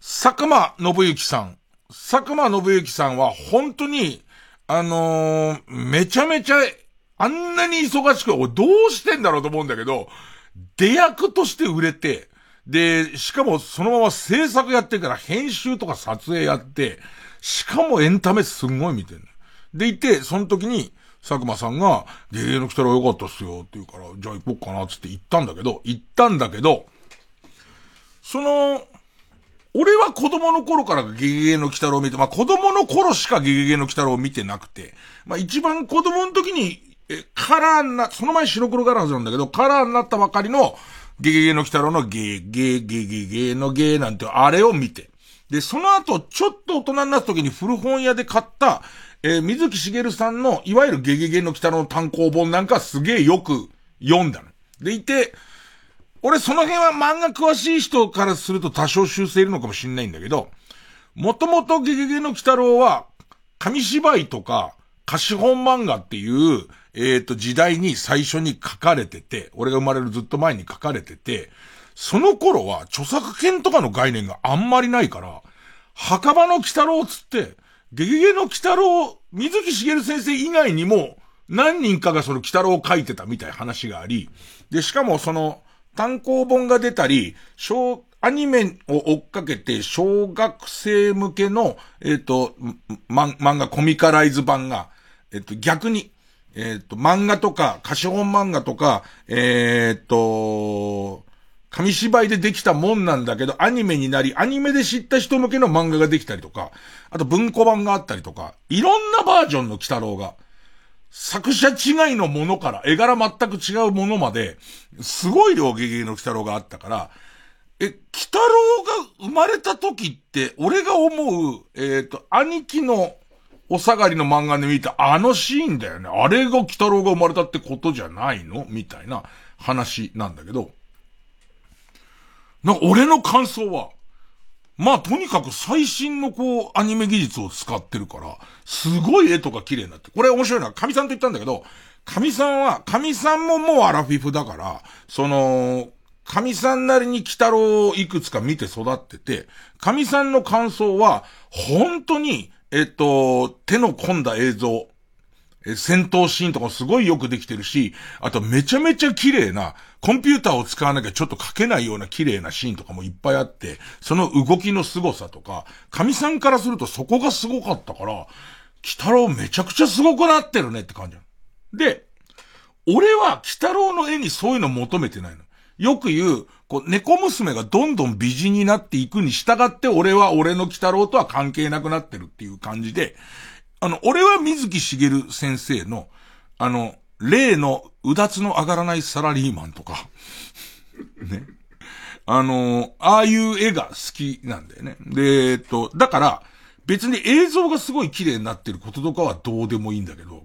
佐久間信之さん。佐久間信之さんは本当に、あのー、めちゃめちゃ、あんなに忙しく、俺どうしてんだろうと思うんだけど、出役として売れて、で、しかもそのまま制作やってから編集とか撮影やって、しかもエンタメすんごい見てんの。でいて、その時に、佐久間さんが、ゲゲの来たらよかったっすよって言うから、じゃあ行こうかなっつって行ったんだけど、行ったんだけど、その、俺は子供の頃からゲゲゲの鬼太郎を見て、まあ子供の頃しかゲゲゲの鬼太郎を見てなくて、まあ一番子供の時にえ、カラーな、その前白黒ガラスなんだけど、カラーになったばかりの、ゲゲゲの鬼太郎のゲー、ゲ、ゲ、ゲ、ゲのゲーなんて、あれを見て。で、その後、ちょっと大人になった時に古本屋で買った、えー、水木しげるさんの、いわゆるゲゲゲの鬼太郎の単行本なんかすげえよく読んだの。でいて、俺その辺は漫画詳しい人からすると多少修正いるのかもしんないんだけど、もともとゲゲゲの鬼太郎は、紙芝居とか、貸本漫画っていう、えっ、と、時代に最初に書かれてて、俺が生まれるずっと前に書かれてて、その頃は著作権とかの概念があんまりないから、墓場の鬼太郎つって、ゲゲゲの鬼太郎、水木しげる先生以外にも、何人かがその鬼太郎を書いてたみたいな話があり、で、しかもその、単行本が出たり、小、アニメを追っかけて、小学生向けの、えっ、ー、と、漫画、コミカライズ版が、えっ、と、逆に、えっ、ー、と、漫画とか、歌詞本漫画とか、えっ、ー、と、紙芝居でできたもんなんだけど、アニメになり、アニメで知った人向けの漫画ができたりとか、あと文庫版があったりとか、いろんなバージョンの鬼太郎が、作者違いのものから、絵柄全く違うものまで、すごい量ゲゲの鬼太郎があったから、え、鬼太郎が生まれた時って、俺が思う、えっ、ー、と、兄貴のお下がりの漫画で見たあのシーンだよね。あれが鬼太郎が生まれたってことじゃないの？みたいな話なんだけど。な、俺の感想は、まあとにかく最新のこう、アニメ技術を使ってるから、すごい絵とか綺麗になって。これ面白いのは、神さんと言ったんだけど、神さんは、神さんももうアラフィフだから、その、神さんなりに鬼太郎をいくつか見て育ってて、神さんの感想は、本当に、えっと、手の込んだ映像、え戦闘シーンとかすごいよくできてるし、あとめちゃめちゃ綺麗な、コンピューターを使わなきゃちょっと書けないような綺麗なシーンとかもいっぱいあって、その動きの凄さとか、神さんからするとそこがすごかったから、鬼太郎めちゃくちゃすごくなってるねって感じ。で、俺は鬼太郎の絵にそういうの求めてないの。よく言う、こう、猫娘がどんどん美人になっていくに従って俺は俺の鬼太郎とは関係なくなってるっていう感じで、あの、俺は水木しげる先生の、あの、例のうだつの上がらないサラリーマンとか、<laughs> ね。あの、ああいう絵が好きなんだよね。で、えっと、だから、別に映像がすごい綺麗になってることとかはどうでもいいんだけど、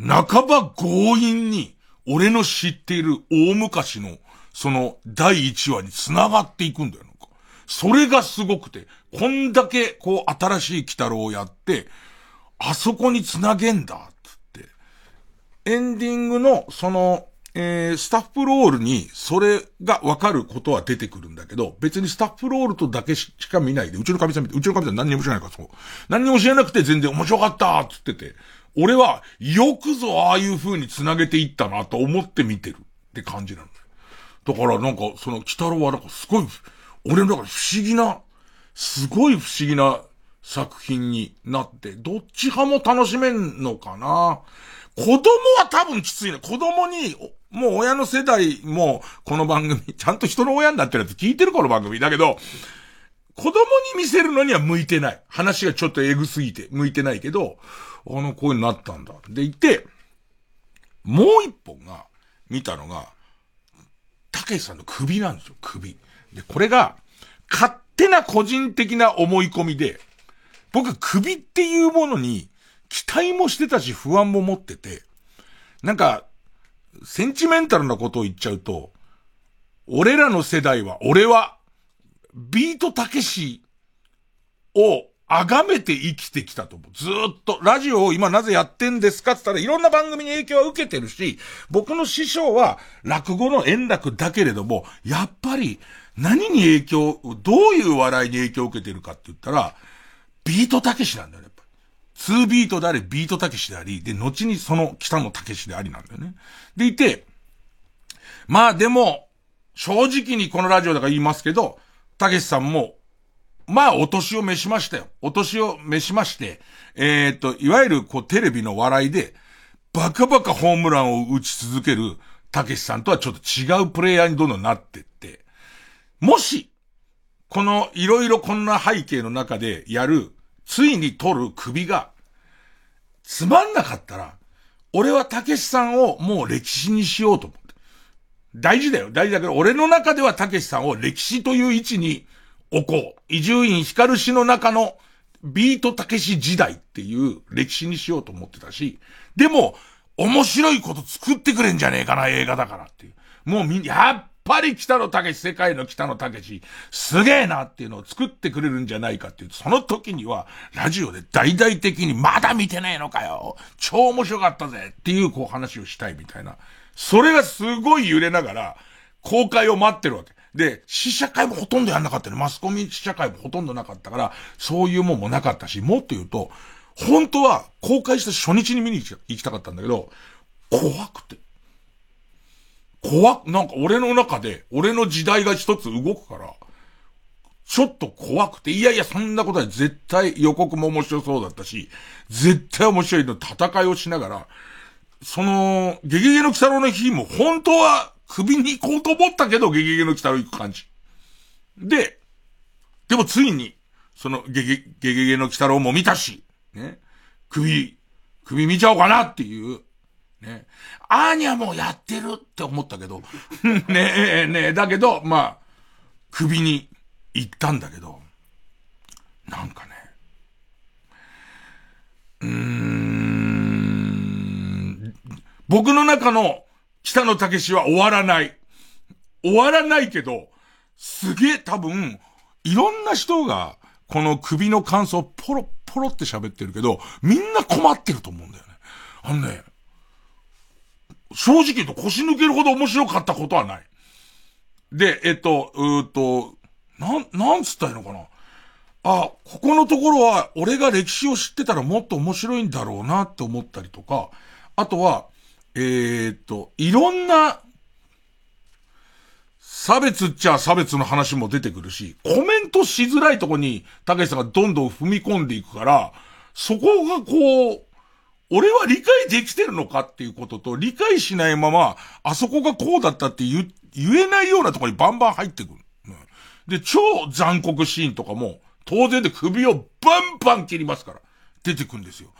半ば強引に、俺の知っている大昔のその第1話に繋がっていくんだよ、なんか。それがすごくて、こんだけこう新しい鬼太郎をやって、あそこに繋げんだ、つって。エンディングのその、えー、スタッフロールにそれがわかることは出てくるんだけど、別にスタッフロールとだけしか見ないで、うちの神様、うちの神様何にも知らないからそう。何にも知らなくて全然面白かったつってて、俺はよくぞああいう風に繋げていったなと思って見てるって感じなの。だからなんか、その、鬼太郎はなんかすごい、俺の中で不思議な、すごい不思議な作品になって、どっち派も楽しめんのかな。子供は多分きついね。子供に、もう親の世代も、この番組、ちゃんと人の親になってるやつ聞いてるこの番組。だけど、子供に見せるのには向いてない。話がちょっとエグすぎて、向いてないけど、あの、こういうになったんだ。でいて、もう一本が、見たのが、たけしさんの首なんですよ、首。で、これが、勝手な個人的な思い込みで、僕首っていうものに、期待もしてたし不安も持ってて、なんか、センチメンタルなことを言っちゃうと、俺らの世代は、俺は、ビートたけしを崇めて生きてきたと思う。ずっと、ラジオを今なぜやってんですか？って言ったらいろんな番組に影響は受けてるし、僕の師匠は落語の円楽だけれども、やっぱり何に影響、どういう笑いに影響を受けてるかって言ったら、ビートたけしなんだよね。やっぱ2ビートであり、ビートたけしであり、で、後にその北野たけしでありなんだよね。でいて、まあでも、正直にこのラジオだから言いますけど、たけしさんも、まあお年を召しましたよ。お年を召しまして、えー、っと、いわゆるこうテレビの笑いで、バカバカホームランを打ち続けるたけしさんとはちょっと違うプレイヤーにどんどんなってって、もし、このいろいろこんな背景の中でやるついに取る首が、つまんなかったら、俺はたけしさんをもう歴史にしようと思って。大事だよ。大事だけど、俺の中ではたけしさんを歴史という位置に置こう。伊集院光氏の中のビートたけし時代っていう歴史にしようと思ってたし、でも、面白いこと作ってくれんじゃねえかな、映画だからっていう。もうみんな、やっぱり北野武世界の北野武すげえなっていうのを作ってくれるんじゃないかっていう、その時には、ラジオで大々的にまだ見てねえのかよ超面白かったぜっていうこう話をしたいみたいな。それがすごい揺れながら、公開を待ってるわけ。で、試写会もほとんどやんなかったね。マスコミ試写会もほとんどなかったから、そういうもんもなかったし、もっと言うと、本当は公開した初日に見に行きたかったんだけど、怖くて。怖くなんか俺の中で、俺の時代が一つ動くから、ちょっと怖くて、いやいや、そんなことは絶対予告も面白そうだったし、絶対面白いの戦いをしながら、その、ゲゲゲの鬼太郎の日も本当は首に行こうと思ったけど、ゲゲゲの鬼太郎行く感じ。で、でもついに、そのゲゲ、ゲゲゲの鬼太郎も見たし、ね、首、首見ちゃおうかなっていう、ね。あーにはもやってるって思ったけど、<laughs> ねえ、ねえ、だけど、まあ、首に行ったんだけど、なんかね、うーん、僕の中の北野武は終わらない。終わらないけど、すげえ多分、いろんな人が、この首の感想ポロポロって喋ってるけど、みんな困ってると思うんだよね。あのね、正直言うと腰抜けるほど面白かったことはない。で、えっと、うーと、なん、なんつったらいいのかな。あ、ここのところは俺が歴史を知ってたらもっと面白いんだろうなって思ったりとか、あとは、えー、っと、いろんな、差別っちゃ差別の話も出てくるし、コメントしづらいとこに、たけしさんがどんどん踏み込んでいくから、そこがこう、俺は理解できてるのかっていうことと、理解しないまま、あそこがこうだったって言、言えないようなとこにバンバン入ってくる。で、超残酷シーンとかも、当然で首をバンバン切りますから、出てくんですよ。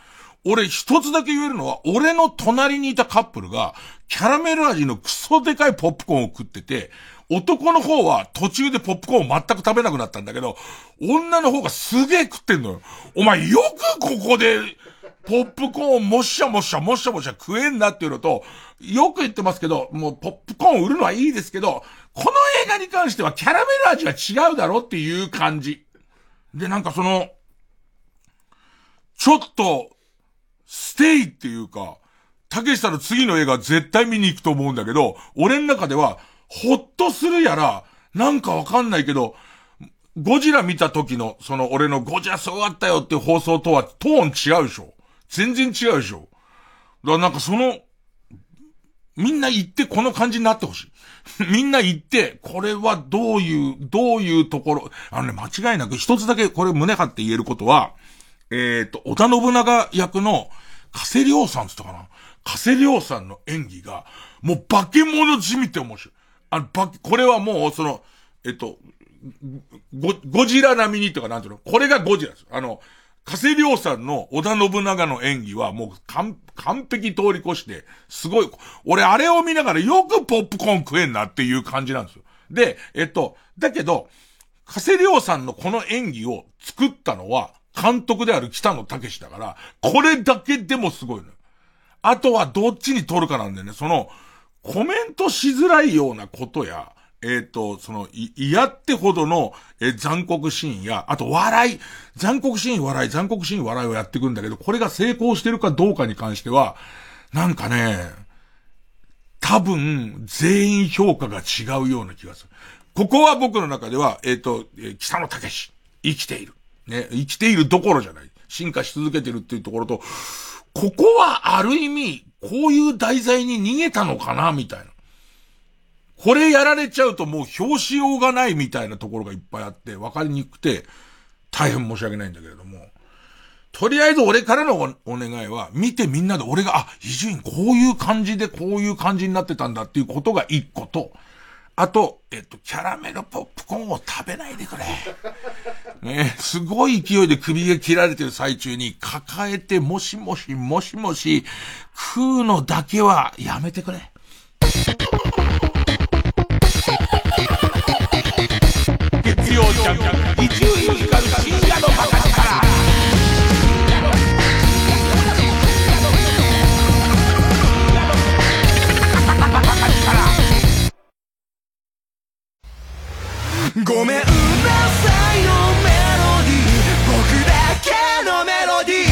俺一つだけ言えるのは、俺の隣にいたカップルが、キャラメル味のクソでかいポップコーンを食ってて、男の方は途中でポップコーンを全く食べなくなったんだけど、女の方がすげえ食ってんのよ。お前よくここでポップコーンをもしゃもしゃもしゃもしゃ食えんなっていうのと、よく言ってますけど、もうポップコーン売るのはいいですけど、この映画に関してはキャラメル味は違うだろっていう感じ。で、なんかその、ちょっと、ステイっていうか、たけしさんの次の映画絶対見に行くと思うんだけど、俺の中では、ほっとするやら、なんかわかんないけど、ゴジラ見た時の、その俺のゴジラそうだったよって放送とはトーン違うでしょ全然違うでしょ。だからなんかその、みんな言ってこの感じになってほしい。<laughs> みんな言って、これはどういう、どういうところ、あのね、間違いなく一つだけこれ胸張って言えることは、えっ、ー、と、織田信長役の、加瀬亮さんっつったかな？加瀬亮さんの演技が、もう化け物じみて面白い。あの、ば、これはもう、その、えっと、ゴ、ゴジラ並みにとかなんていうの？これがゴジラです。あの、加瀬亮さんの織田信長の演技はもう完、完璧通り越して、すごい、俺あれを見ながらよくポップコーン食えんなっていう感じなんですよ。で、えっと、だけど、加瀬亮さんのこの演技を作ったのは、監督である北野武だから、これだけでもすごいのよ。あとはどっちに撮るかなんでね、その、コメントしづらいようなことや、えっ、ー、と、その、い、嫌ってほどの、えー、残酷シーンや、あと笑い、残酷シーン笑い、残酷シーン笑いをやっていくんだけど、これが成功してるかどうかに関しては、なんかね、多分、全員評価が違うような気がする。ここは僕の中では、えっ、ー、と、えー、北野武生きている。ね、生きているどころじゃない。進化し続けてるっていうところと、ここはある意味、こういう題材に逃げたのかな、みたいな。これやられちゃうともう表しようがないみたいなところがいっぱいあって、わかりにくくて、大変申し訳ないんだけれども。とりあえず俺からのお願いは、見てみんなで俺が、あ、伊集院こういう感じでこういう感じになってたんだっていうことが一個と、あと、えっと、キャラメルポップコーンを食べないでくれ。<laughs> ねすごい勢いで首が切られてる最中に抱えてもしもしもしもし食うのだけはやめてくれ。月曜ごめんなさいのメロディー。僕だけのメロディ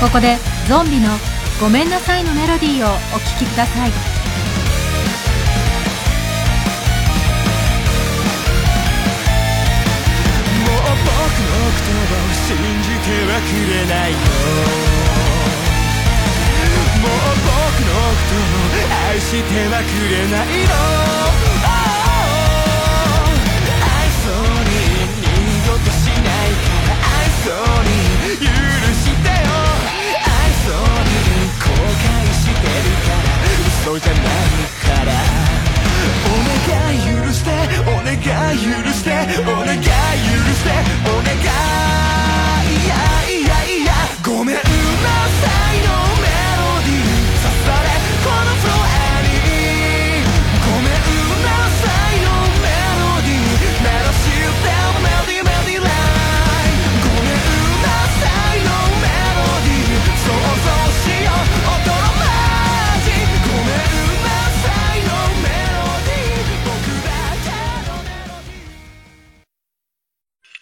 ーここでゾンビの「ごめんなさい」のメロディーをお聴きください。もう僕の言葉を信じてはくれないよ。愛してはくれないの、愛そうに二度としないから愛そうに許してよ。愛そうに後悔してるから嘘じゃないから。お願い許してお願い許してお願い許してお願い。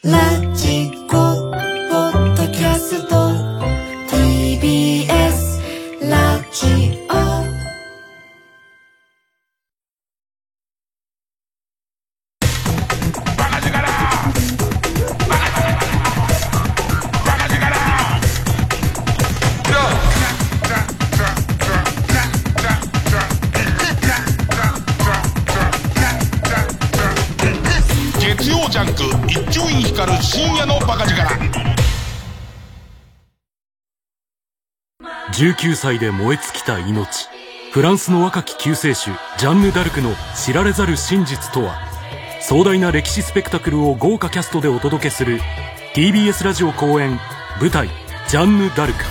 垃圾19歳で燃え尽きた命。フランスの若き救世主ジャンヌ・ダルクの知られざる真実とは。壮大な歴史スペクタクルを豪華キャストでお届けする TBS ラジオ公演舞台「ジャンヌ・ダルク」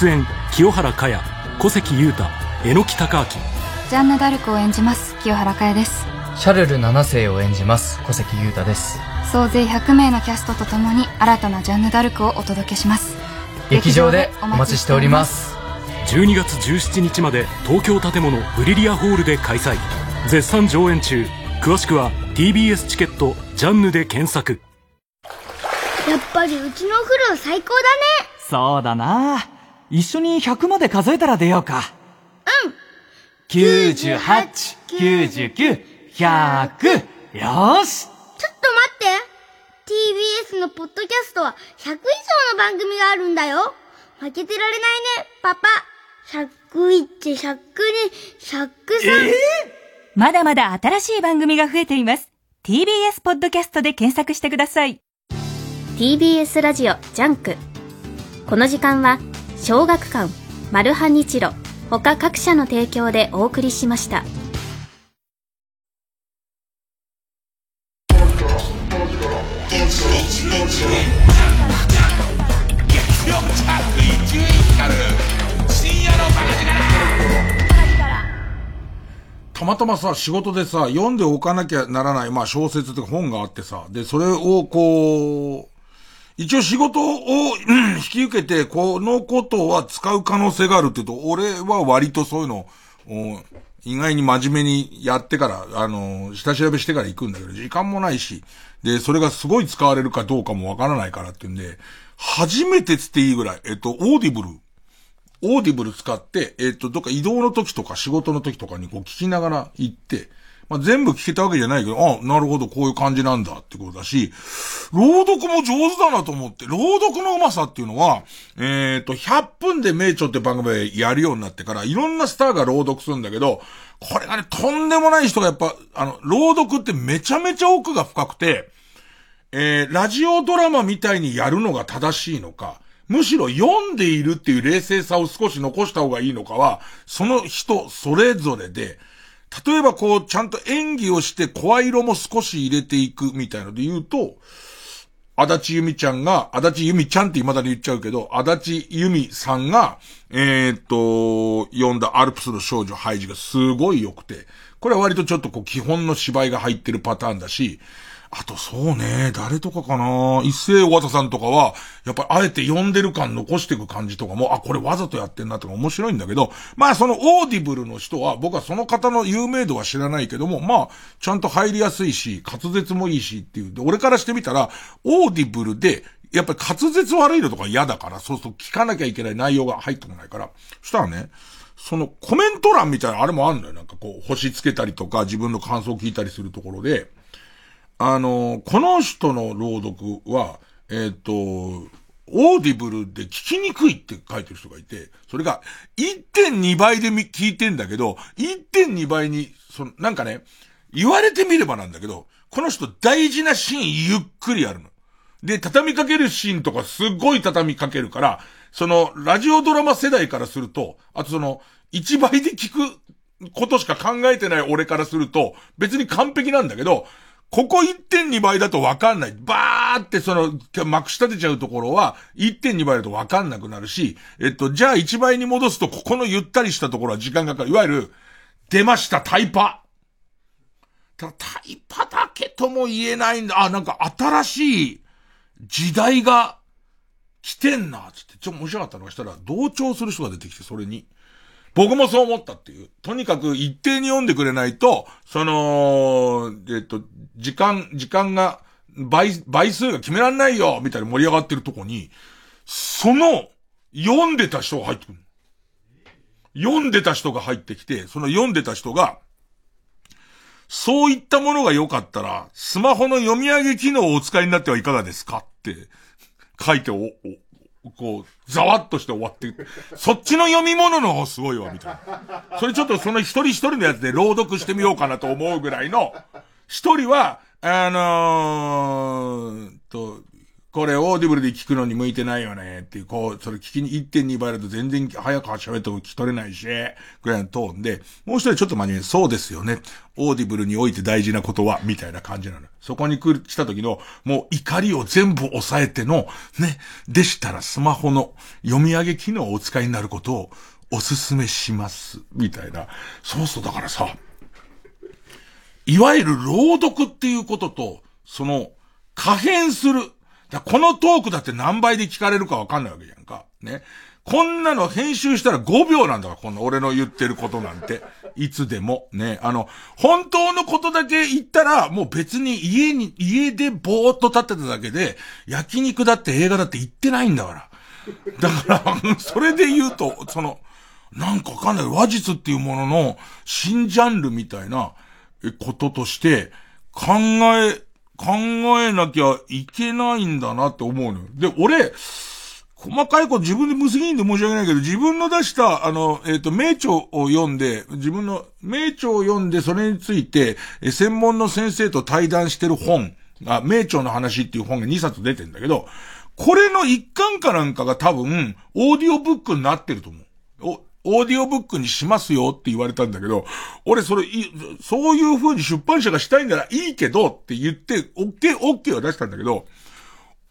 出演清原果耶小関裕太榎木隆明。ジャンヌ・ダルクを演じます清原果耶です。シャルル7世を演じます小関裕太です。総勢100名のキャストとともに新たなジャンヌ・ダルクをお届けします劇場でお待ちしております。12月17日まで東京建物ブリリアホールで開催。絶賛上演中。詳しくは TBS チケットジャンヌで検索。やっぱりうちのお風呂最高だね。そうだな。一緒に100まで数えたら出ようか。うん。989910よし。ちょっと待って TBS のポッドキャストは100以上の番組があるんだよ。負けてられないね、パパ。101、102、103。まだまだ新しい番組が増えています。TBS ポッドキャストで検索してください。TBS ラジオジャンクこの時間は小学館マルハニチロ他各社の提供でお送りしましたたまたまさ、仕事でさ、読んでおかなきゃならない、まあ小説とか本があってさ、で、それをこう、一応仕事を、うん引き受けて、このことは使う可能性があるって言うと、俺は割とそういうのを、意外に真面目にやってから、あの、下調べしてから行くんだけど、時間もないし、で、それがすごい使われるかどうかもわからないからっていうんで、初めてつっていいぐらい、えっと、オーディブル、オーディブル使って、えっ、と、どっか移動の時とか仕事の時とかにこう聞きながら行って、まあ、全部聞けたわけじゃないけど、あ、なるほど、こういう感じなんだってことだし、朗読も上手だなと思って、朗読のうまさっていうのは、えっ、と、100分で名著って番組でやるようになってから、いろんなスターが朗読するんだけど、これがね、とんでもない人がやっぱ、あの、朗読ってめちゃめちゃ奥が深くて、えー、ラジオドラマみたいにやるのが正しいのか、むしろ読んでいるっていう冷静さを少し残した方がいいのかは、その人それぞれで、例えばこう、ちゃんと演技をして声色も少し入れていくみたいので言うと、足立由美ちゃんが、足立由美ちゃんって未だに言っちゃうけど、足立由美さんが、えー、っと、読んだアルプスの少女ハイジがすごい良くて、これは割とちょっとこう基本の芝居が入ってるパターンだし、あとそうね、誰とかかなイッセー尾形さんとかは、やっぱりあえて読んでる感残していく感じとかも、あ、これわざとやってんなとか面白いんだけど、まあそのオーディブルの人は、僕はその方の有名度は知らないけども、まあ、ちゃんと入りやすいし、滑舌もいいしっていう。で、俺からしてみたら、オーディブルで、やっぱり滑舌悪いのとか嫌だから、そうすると聞かなきゃいけない内容が入ってこないから。そしたらね、そのコメント欄みたいなあれもあんのよ。なんかこう、星つけたりとか、自分の感想を書いたりするところで、あの、この人の朗読は、えっ、と、オーディブルで聞きにくいって書いてる人がいて、それが1.2倍で聞いてんだけど、1.2倍に、その、なんかね、言われてみればなんだけど、この人大事なシーンゆっくりやるの。で、畳みかけるシーンとかすっごい畳みかけるから、その、ラジオドラマ世代からすると、あとその、1倍で聞くことしか考えてない俺からすると、別に完璧なんだけど、ここ1.2倍だとわかんない。バーってその、まくし立てちゃうところは、1.2倍だとわかんなくなるし、えっと、じゃあ1倍に戻すと、ここのゆったりしたところは時間がかかる。いわゆる、出ました、タイパ。ただ、タイパだけとも言えないんだ。あ、なんか新しい時代が来てんな、つって。ちょっと面白かったのがしたら、同調する人が出てきて、それに。僕もそう思ったっていう。とにかく一定に読んでくれないと、その、えっと、時間、時間が、倍、倍数が決めらんないよみたいに盛り上がってるとこに、その、読んでた人が入ってくる。読んでた人が入ってきて、その読んでた人が、そういったものが良かったら、スマホの読み上げ機能をお使いになってはいかがですかって書いてお、お、こう、ざわっとして終わって、そっちの読み物の方すごいわ、みたいな。それちょっとその一人一人のやつで朗読してみようかなと思うぐらいの、一人は、あのー、と、これオーディブルで聞くのに向いてないよねっていう、こう、それ聞きに1.2倍だと全然早く喋っても聞き取れないし、ぐらいのトーンで、もう一人ちょっと真面目に、そうですよね。オーディブルにおいて大事なことは、みたいな感じなの。そこに来る、来た時の、もう怒りを全部抑えての、ね、でしたらスマホの読み上げ機能をお使いになることをお勧めします。みたいな。そうそう、だからさ、いわゆる朗読っていうことと、その、可変する。だこのトークだって何倍で聞かれるかわかんないわけじゃんか。ね。こんなの編集したら5秒なんだから、この俺の言ってることなんて。いつでも。ね。あの、本当のことだけ言ったら、もう別に家に、家でぼーっと立ってただけで、焼肉だって映画だって言ってないんだから。だから、<laughs> それで言うと、その、なんかわかんない。話術っていうものの新ジャンルみたいなこととして、考え、考えなきゃいけないんだなって思うのよ。で、俺、細かいこと自分で無責任で申し訳ないけど、自分の出した、あの、えっ、ー、と、名著を読んで、自分の名著を読んで、それについて、え専門の先生と対談してる本、あ、名著の話っていう本が2冊出てんだけど、これの一巻かなんかが多分、オーディオブックになってると思う。オーディオブックにしますよって言われたんだけど、俺それ、そういう風に出版社がしたいならいいけどって言って、オッケー、オッケーは出したんだけど、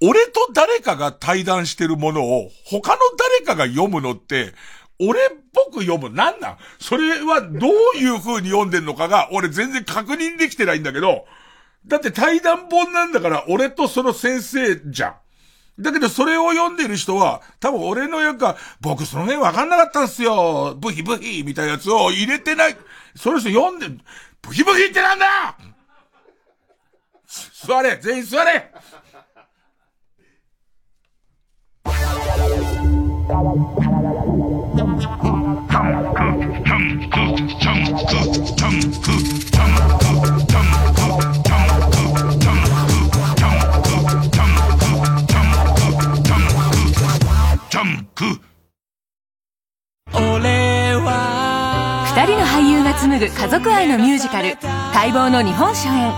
俺と誰かが対談してるものを他の誰かが読むのって、俺っぽく読む。なんなん？それはどういう風に読んでんのかが、俺全然確認できてないんだけど、だって対談本なんだから、俺とその先生じゃん。だけどそれを読んでる人は、多分俺の役か、僕その辺わかんなかったんすよ。ブヒブヒみたいなやつを入れてない。その人読んで、ブヒブヒってなんだ座れ全員座れ <laughs> 人の俳優が紡ぐ家族愛のミュージカル待望の日本初演。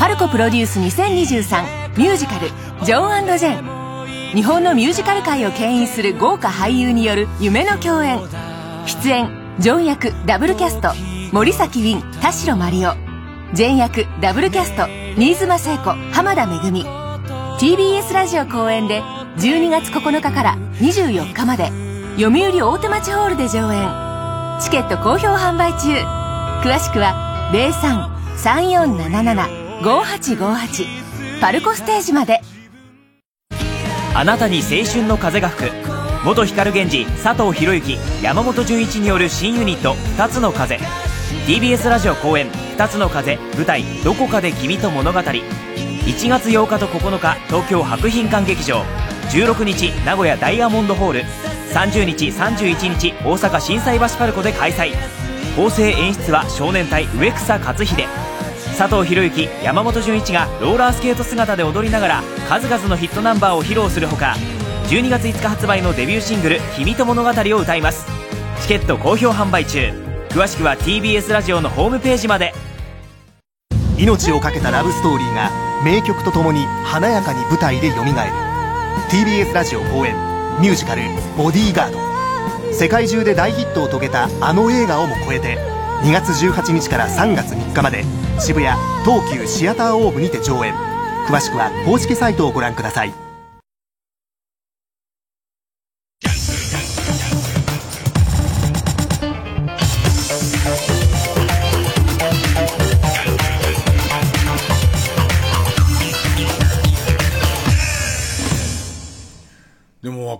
パルコプロデュース2023ミュージカル「ジョンジェン」日本のミュージカル界を牽引する豪華俳優による夢の共演。出演ジョン役ダブルキャスト森崎ウィン田代真理夫。ジェン役ダブルキャスト新妻聖子浜田めぐみ TBS ラジオ公演で12月9日から24日まで読売大手町ホールで上演。チケット好評販売中。詳しくは03-3477-5858パルコステージまで。あなたに青春の風が吹く。元光源氏佐藤博之山本潤一による新ユニット「二つの風」TBS ラジオ公演「二つの風」舞台「どこかで君と物語」1月8日と9日東京博品館劇場。16日名古屋ダイヤモンドホール。30日31日大阪心斎橋パルコで開催。構成演出は少年隊植草克秀。佐藤弘之山本潤一がローラースケート姿で踊りながら数々のヒットナンバーを披露するほか12月5日発売のデビューシングル「君と物語」を歌います。チケット好評販売中。詳しくは TBS ラジオのホームページまで。命を懸けたラブストーリーが名曲とともに華やかに舞台で蘇る。TBS ラジオ公演。ミュージカル「ボディーガード」世界中で大ヒットを遂げたあの映画をも超えて2月18日から3月3日まで渋谷東急シアターオーブにて上演。詳しくは公式サイトをご覧ください。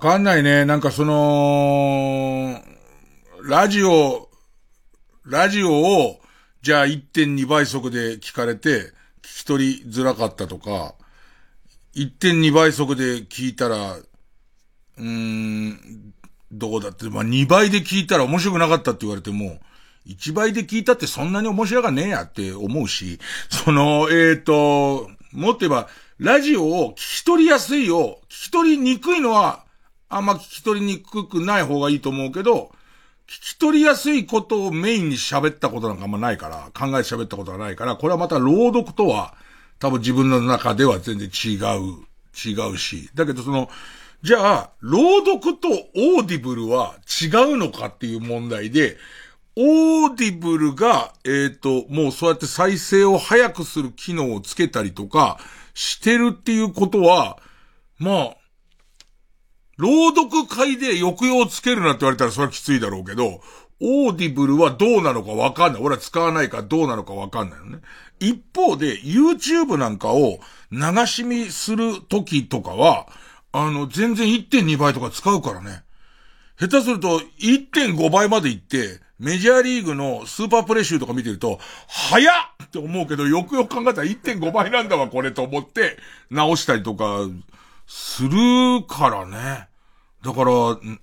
かんないね。なんかその、ラジオ、ラジオを、じゃあ1.2倍速で聞かれて、聞き取りづらかったとか、1.2倍速で聞いたら、うーん、どうだって、まあ、2倍で聞いたら面白くなかったって言われても、1倍で聞いたってそんなに面白がねえやって思うし、その、えっ、ー、と、もっと言えば、ラジオを聞き取りやすいよ、聞き取りにくいのは、あんま聞き取りにくくない方がいいと思うけど、聞き取りやすいことをメインに喋ったことなんかあんまないから、考えて喋ったことがないから、これはまた朗読とは、多分自分の中では全然違う、違うし。だけどその、じゃあ、朗読とオーディブルは違うのかっていう問題で、オーディブルが、えっ、と、もうそうやって再生を早くする機能をつけたりとか、してるっていうことは、まあ、朗読会で抑揚をつけるなって言われたらそれはきついだろうけど、オーディブルはどうなのかわかんない。俺は使わないからどうなのかわかんないよね。一方で、YouTube なんかを流し見する時とかは、あの、全然1.2倍とか使うからね。下手すると1.5倍まで行って、メジャーリーグのスーパープレー集とか見てると、早っって思うけど、よくよく考えたら1.5倍なんだわ、これと思って、直したりとか、するからね。だから、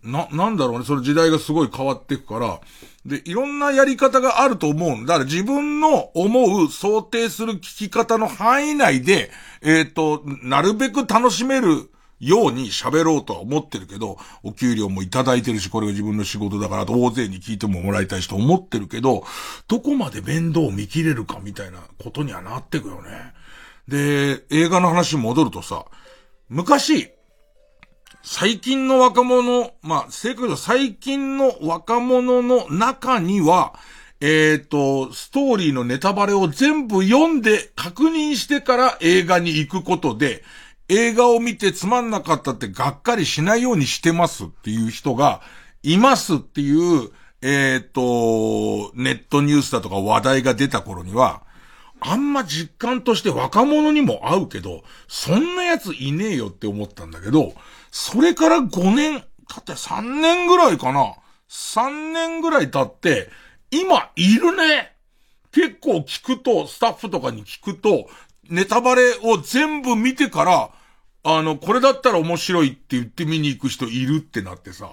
な、なんだろうね、その時代がすごい変わっていくから、で、いろんなやり方があると思うんだ。から自分の思う、想定する聞き方の範囲内で、えっ、ー、と、なるべく楽しめるように喋ろうとは思ってるけど、お給料もいただいてるし、これが自分の仕事だから大勢に聞いてももらいたいしと思ってるけど、どこまで面倒を見切れるかみたいなことにはなってくよね。で、映画の話に戻るとさ、昔、最近の若者、まあ、正確に最近の若者の中には、えっ、ー、と、ストーリーのネタバレを全部読んで確認してから映画に行くことで、映画を見てつまんなかったってがっかりしないようにしてますっていう人がいますっていう、えっ、ー、と、ネットニュースだとか話題が出た頃には、あんま実感として若者にも合うけど、そんなやついねえよって思ったんだけど、それから5年、経って3年ぐらいかな。3年ぐらい経って、今いるね。結構聞くと、スタッフとかに聞くと、ネタバレを全部見てから、あの、これだったら面白いって言って見に行く人いるってなってさ。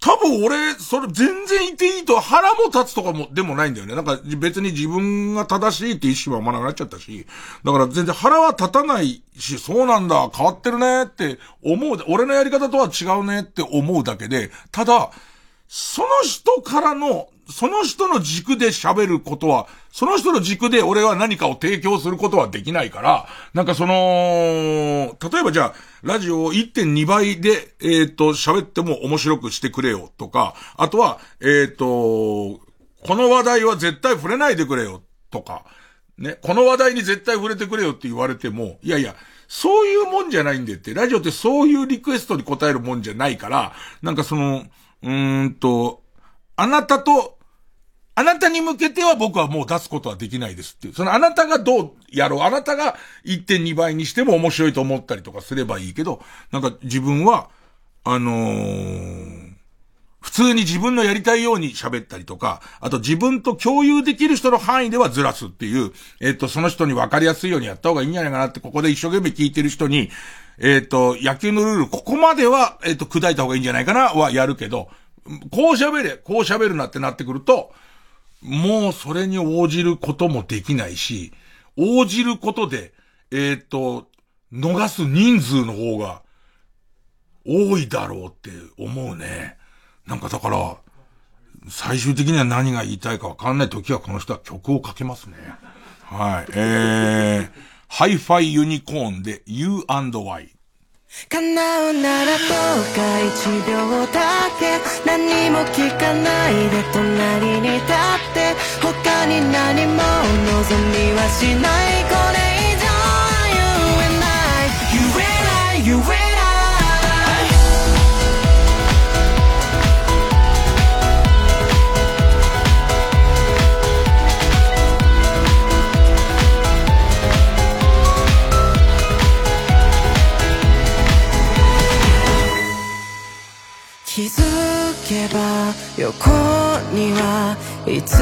多分俺、それ全然いていいと腹も立つとかも、でもないんだよね。なんか別に自分が正しいって意識はまなくなっちゃったし、だから全然腹は立たないし、そうなんだ、変わってるねって思う、俺のやり方とは違うねって思うだけで、ただ、その人からのその人の軸で喋ることは、その人の軸で俺は何かを提供することはできないから、なんかその、例えばじゃあ、ラジオを1.2倍で、えっ、ー、と、喋っても面白くしてくれよとか、あとは、えっ、ー、と、この話題は絶対触れないでくれよとか、ね、この話題に絶対触れてくれよって言われても、いやいや、そういうもんじゃないんでって、ラジオってそういうリクエストに答えるもんじゃないから、なんかその、うーんと、あなたとあなたに向けては僕はもう出すことはできないですっていう。そのあなたがどうやろう。あなたが1.2倍にしても面白いと思ったりとかすればいいけど、なんか自分は、あのー、普通に自分のやりたいように喋ったりとか、あと自分と共有できる人の範囲ではずらすっていう、えっ、と、その人に分かりやすいようにやった方がいいんじゃないかなって、ここで一生懸命聞いてる人に、えっ、と、野球のルール、ここまでは、えっ、と、砕いた方がいいんじゃないかな、はやるけど、こう喋れ、こう喋るなってなってくると、もうそれに応じることもできないし、応じることで、えっ、と、逃す人数の方が多いだろうって思うね。なんかだから、最終的には何が言いたいかわかんない時はこの人は曲をかけますね。はい。えー、 Hi-Fi Un!corn で You and I。叶うならどうか一秒だけ。何も聞かないで隣に立って。他に何も望みはしない。これ気づけば横にはいつ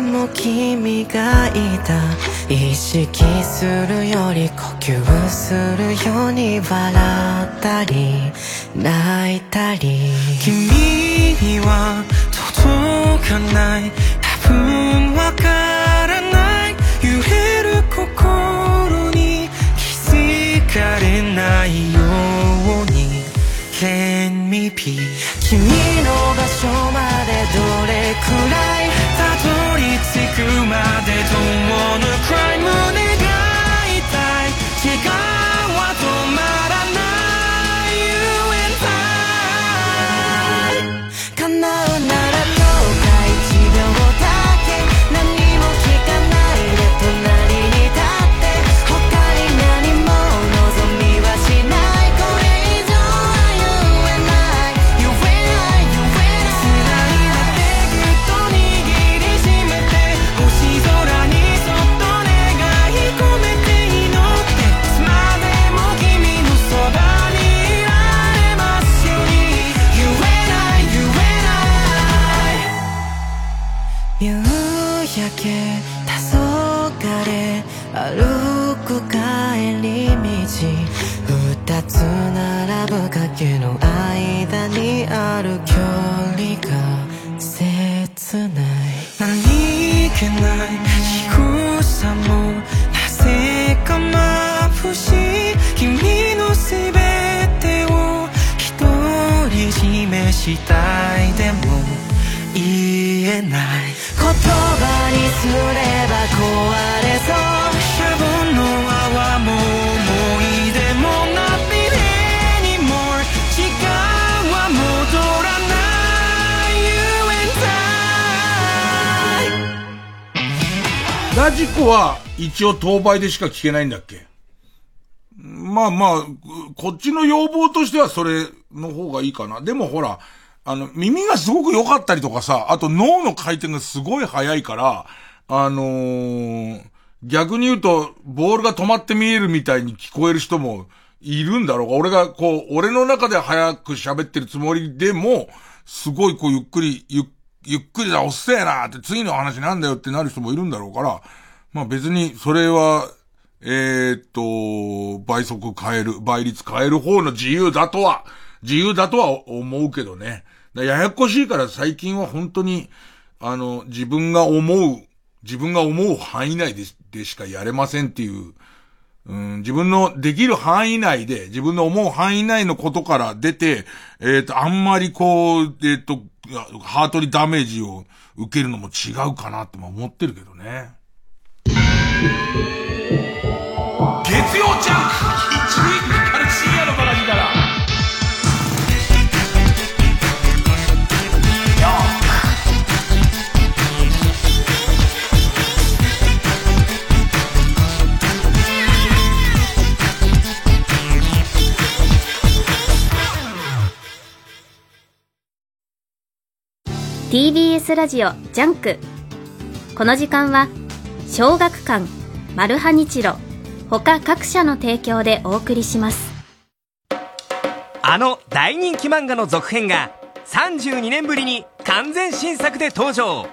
も君がいた。意識するより呼吸するように笑ったり泣いたり。君には届かない。多分わからない。揺れる心に気づかれない。よ Send me peace 君の場所までどれくらいたどり着くまで Don't wanna cry 胸一応当倍でしか聞けないんだっけ？まあまあ、こっちの要望としてはそれの方がいいかな。でもほら、あの、耳がすごく良かったりとかさ、あと脳の回転がすごい速いから、あのー逆に言うと、ボールが止まって見えるみたいに聞こえる人もいるんだろうが、俺がこう、俺の中で早く喋ってるつもりでも、すごいこうゆっくり、ゆっゆっくりだ、おっせえなって、次の話なんだよってなる人もいるんだろうから、まあ別に、それは、えーっと、倍速変える、倍率変える方の自由だとは、自由だとは思うけどね。ややこしいから最近は本当に、あの、自分が思う、自分が思う範囲内ででしかやれませんっていう、うん、自分のできる範囲内で、自分の思う範囲内のことから出て、えっ、と、あんまりこう、えっ、と、ハートにダメージを受けるのも違うかなって思ってるけどね。月曜ジャンク。一塁から深夜のバカ力ー TBS ラジオ JUNK。この時間は小学館マルハニチロ他各社の提供でお送りします。あの大人気漫画の続編が32年ぶりに完全新作で登場。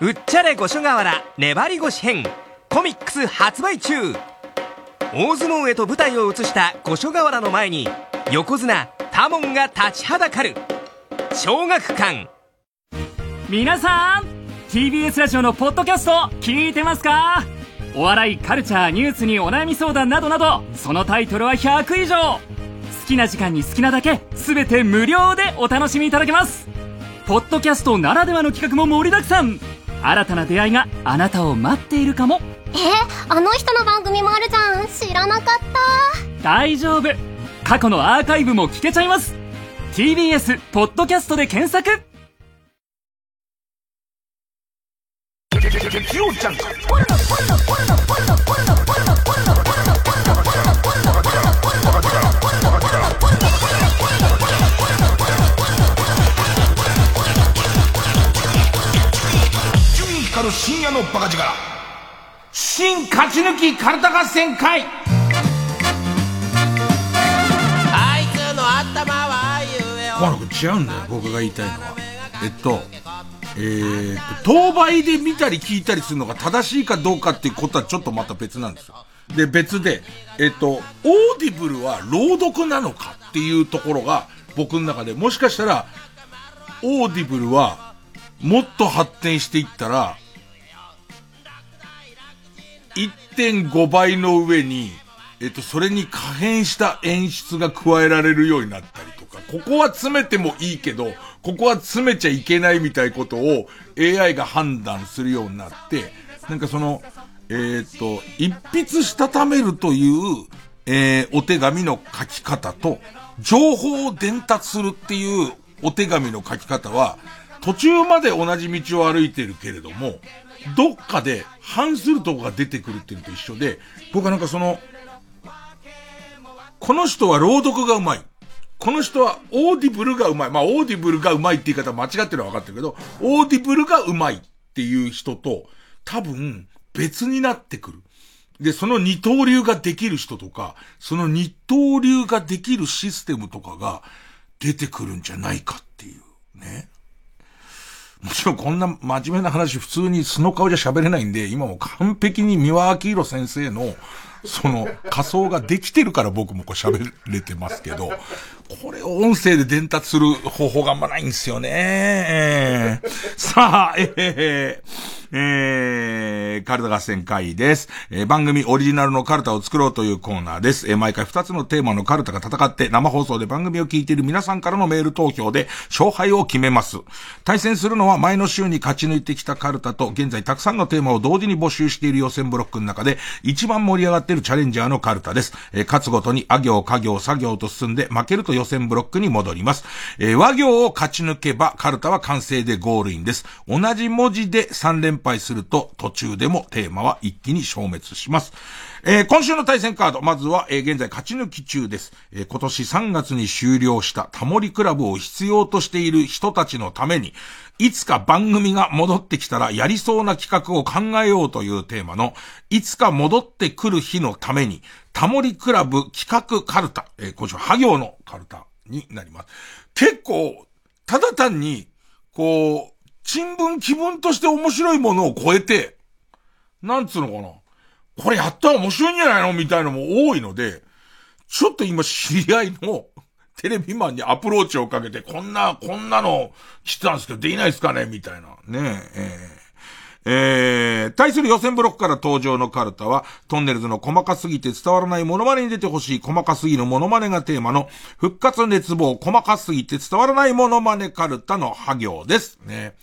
うっちゃれ五所川原粘り腰編コミックス発売中。大相撲へと舞台を移した五所川原の前に横綱多門が立ちはだかる。小学館。皆さん TBS ラジオのポッドキャスト聞いてますか？お笑いカルチャーニュースにお悩み相談などなどそのタイトルは100以上。好きな時間に好きなだけ全て無料でお楽しみいただけます。ポッドキャストならではの企画も盛りだくさん。新たな出会いがあなたを待っているかも。え？あの人の番組もあるじゃん。知らなかった。大丈夫。過去のアーカイブも聞けちゃいます。TBS ポッドキャストで検索月曜ジャンク伊集院光る深夜のバカ力。新勝ち抜きカルタ合戦会。あいつの頭はゆえ河野君違うんだよ僕が言いたいのは。えっとえー、と等倍で見たり聞いたりするのが正しいかどうかっていうことはちょっとまた別なんですよ。で別でえっと Audible は朗読なのかっていうところが僕の中でもしかしたら Audible はもっと発展していったら1.5倍の上に、えっと、それに可変した演出が加えられるようになったりとか、ここは詰めてもいいけど、ここは詰めちゃいけないみたいことを AI が判断するようになって、なんかその、えっと、一筆したためるという、えーお手紙の書き方と、情報を伝達するっていうお手紙の書き方は、途中まで同じ道を歩いてるけれども、どっかで反するとこが出てくるっていうのと一緒で、僕はなんかその、この人は朗読がうまい。この人は Audible がうまい。まあ、 Audible がうまいって言い方間違ってるのは分かってるけど、 Audible がうまいっていう人と、多分、別になってくる。で、その二刀流ができる人とか、その二刀流ができるシステムとかが出てくるんじゃないかっていうね。もちろんこんな真面目な話普通に素の顔じゃ喋れないんで、今も完璧に三輪明宏先生の、その仮想ができてるから僕もこう喋れてますけど、これを音声で伝達する方法があんまないんですよね。さあ、えー、えー、カルタ合戦会です。えー、番組オリジナルのカルタを作ろうというコーナーです。えー、毎回2つのテーマのカルタが戦って生放送で番組を聞いている皆さんからのメール投票で勝敗を決めます。対戦するのは前の週に勝ち抜いてきたカルタと現在たくさんのテーマを同時に募集している予選ブロックの中で一番盛り上がっているチャレンジャーのカルタです。えー、勝つごとにあ行、家行、作業と進んで負けると予選ブロックに戻ります。えー、和行を勝ち抜けばカルタは完成でゴールインです。同じ文字で3連敗すると途中でもテーマは一気に消滅します。えー、今週の対戦カード、まずは、えー、現在勝ち抜き中です。えー、今年3月に終了したタモリクラブを必要としている人たちのために、いつか番組が戻ってきたらやりそうな企画を考えようというテーマの、いつか戻ってくる日のために、タモリクラブ企画カルタ、えー、今週は行のカルタになります。結構、ただ単に、こう、新聞気分として面白いものを超えて、なんつうのかな。これやったら面白いんじゃないのみたいのも多いので、ちょっと今知り合いの <laughs> テレビマンにアプローチをかけて、こんな、こんなの来てたんですけど、できないですかねみたいな。ねえ、えーえー、対する予選ブロックから登場のカルタは、トンネルズの細かすぎて伝わらないモノマネに出てほしい細かすぎるモノマネがテーマの、復活熱望細かすぎて伝わらないモノマネカルタの破行です。ね。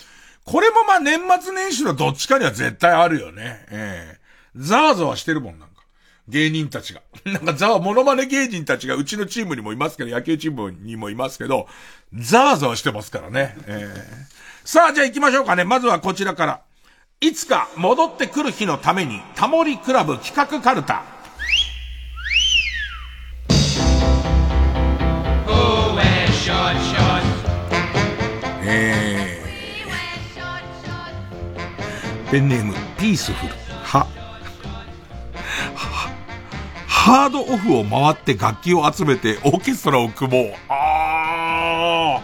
これもまあ年末年始のどっちかには絶対あるよね。ええー、ザワザワしてるもんなんか。芸人たちが。<laughs> なんかザワ、モノマネ芸人たちがうちのチームにもいますけど、野球チームにもいますけど、ザワザワしてますからね。えー、さあ、じゃあ行きましょうかね。まずはこちらから。いつか戻ってくる日のために、タモリクラブ企画カルタ。ペンネーム、ピースフル。は、ハードオフを回って楽器を集めてオーケストラを組もう。あ。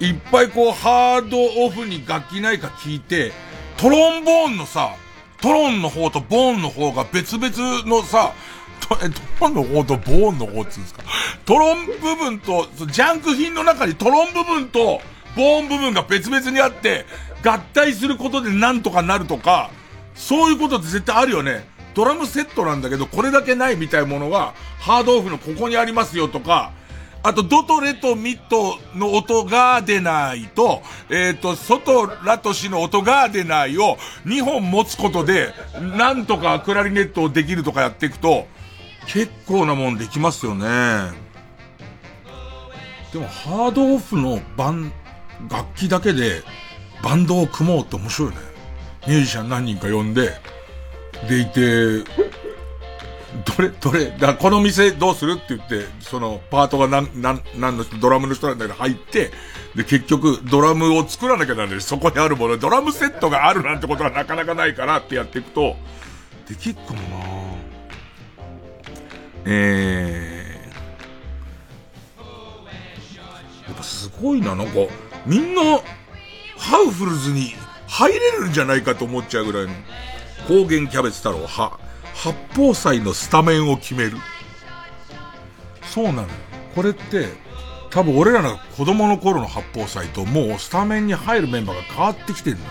いっぱいこう、ハードオフに楽器ないか聞いて、トロンボーンのさ、トロンの方とボーンの方が別々のさ、トトロンの方とボーンの方っつうんですか？トロン部分と、ジャンク品の中にトロン部分とボーン部分が別々にあって、合体することでなんとかなるとか、そういうことって絶対あるよね。ドラムセットなんだけど、これだけないみたいなものが、ハードオフのここにありますよとか、あと、ドとレとミとの音が出ないと、えっ、ー、と、ソとラとシの音が出ないを2本持つことで、なんとかクラリネットをできるとかやっていくと、結構なもんできますよね。でも、ハードオフのバン、楽器だけでバンドを組もうって面白いね。ミュージシャン何人か呼んで、でいて、どれ、どれ、だこの店どうするって言って、その、パートがなん、なん、なんの人、ドラムの人なんだけど入って、で、結局、ドラムを作らなきゃなんで、そこにあるもの、ドラムセットがあるなんてことはなかなかないからってやっていくと、できっかもな。えー、やっぱすごいな、なんか、みんな、ハウフルズに入れるんじゃないかと思っちゃうぐらいの、高原キャベツ太郎、は、八宝菜のスタメンを決める。そうなのよ。これって、多分俺らの子供の頃の八宝菜ともうスタメンに入るメンバーが変わってきてんのよ。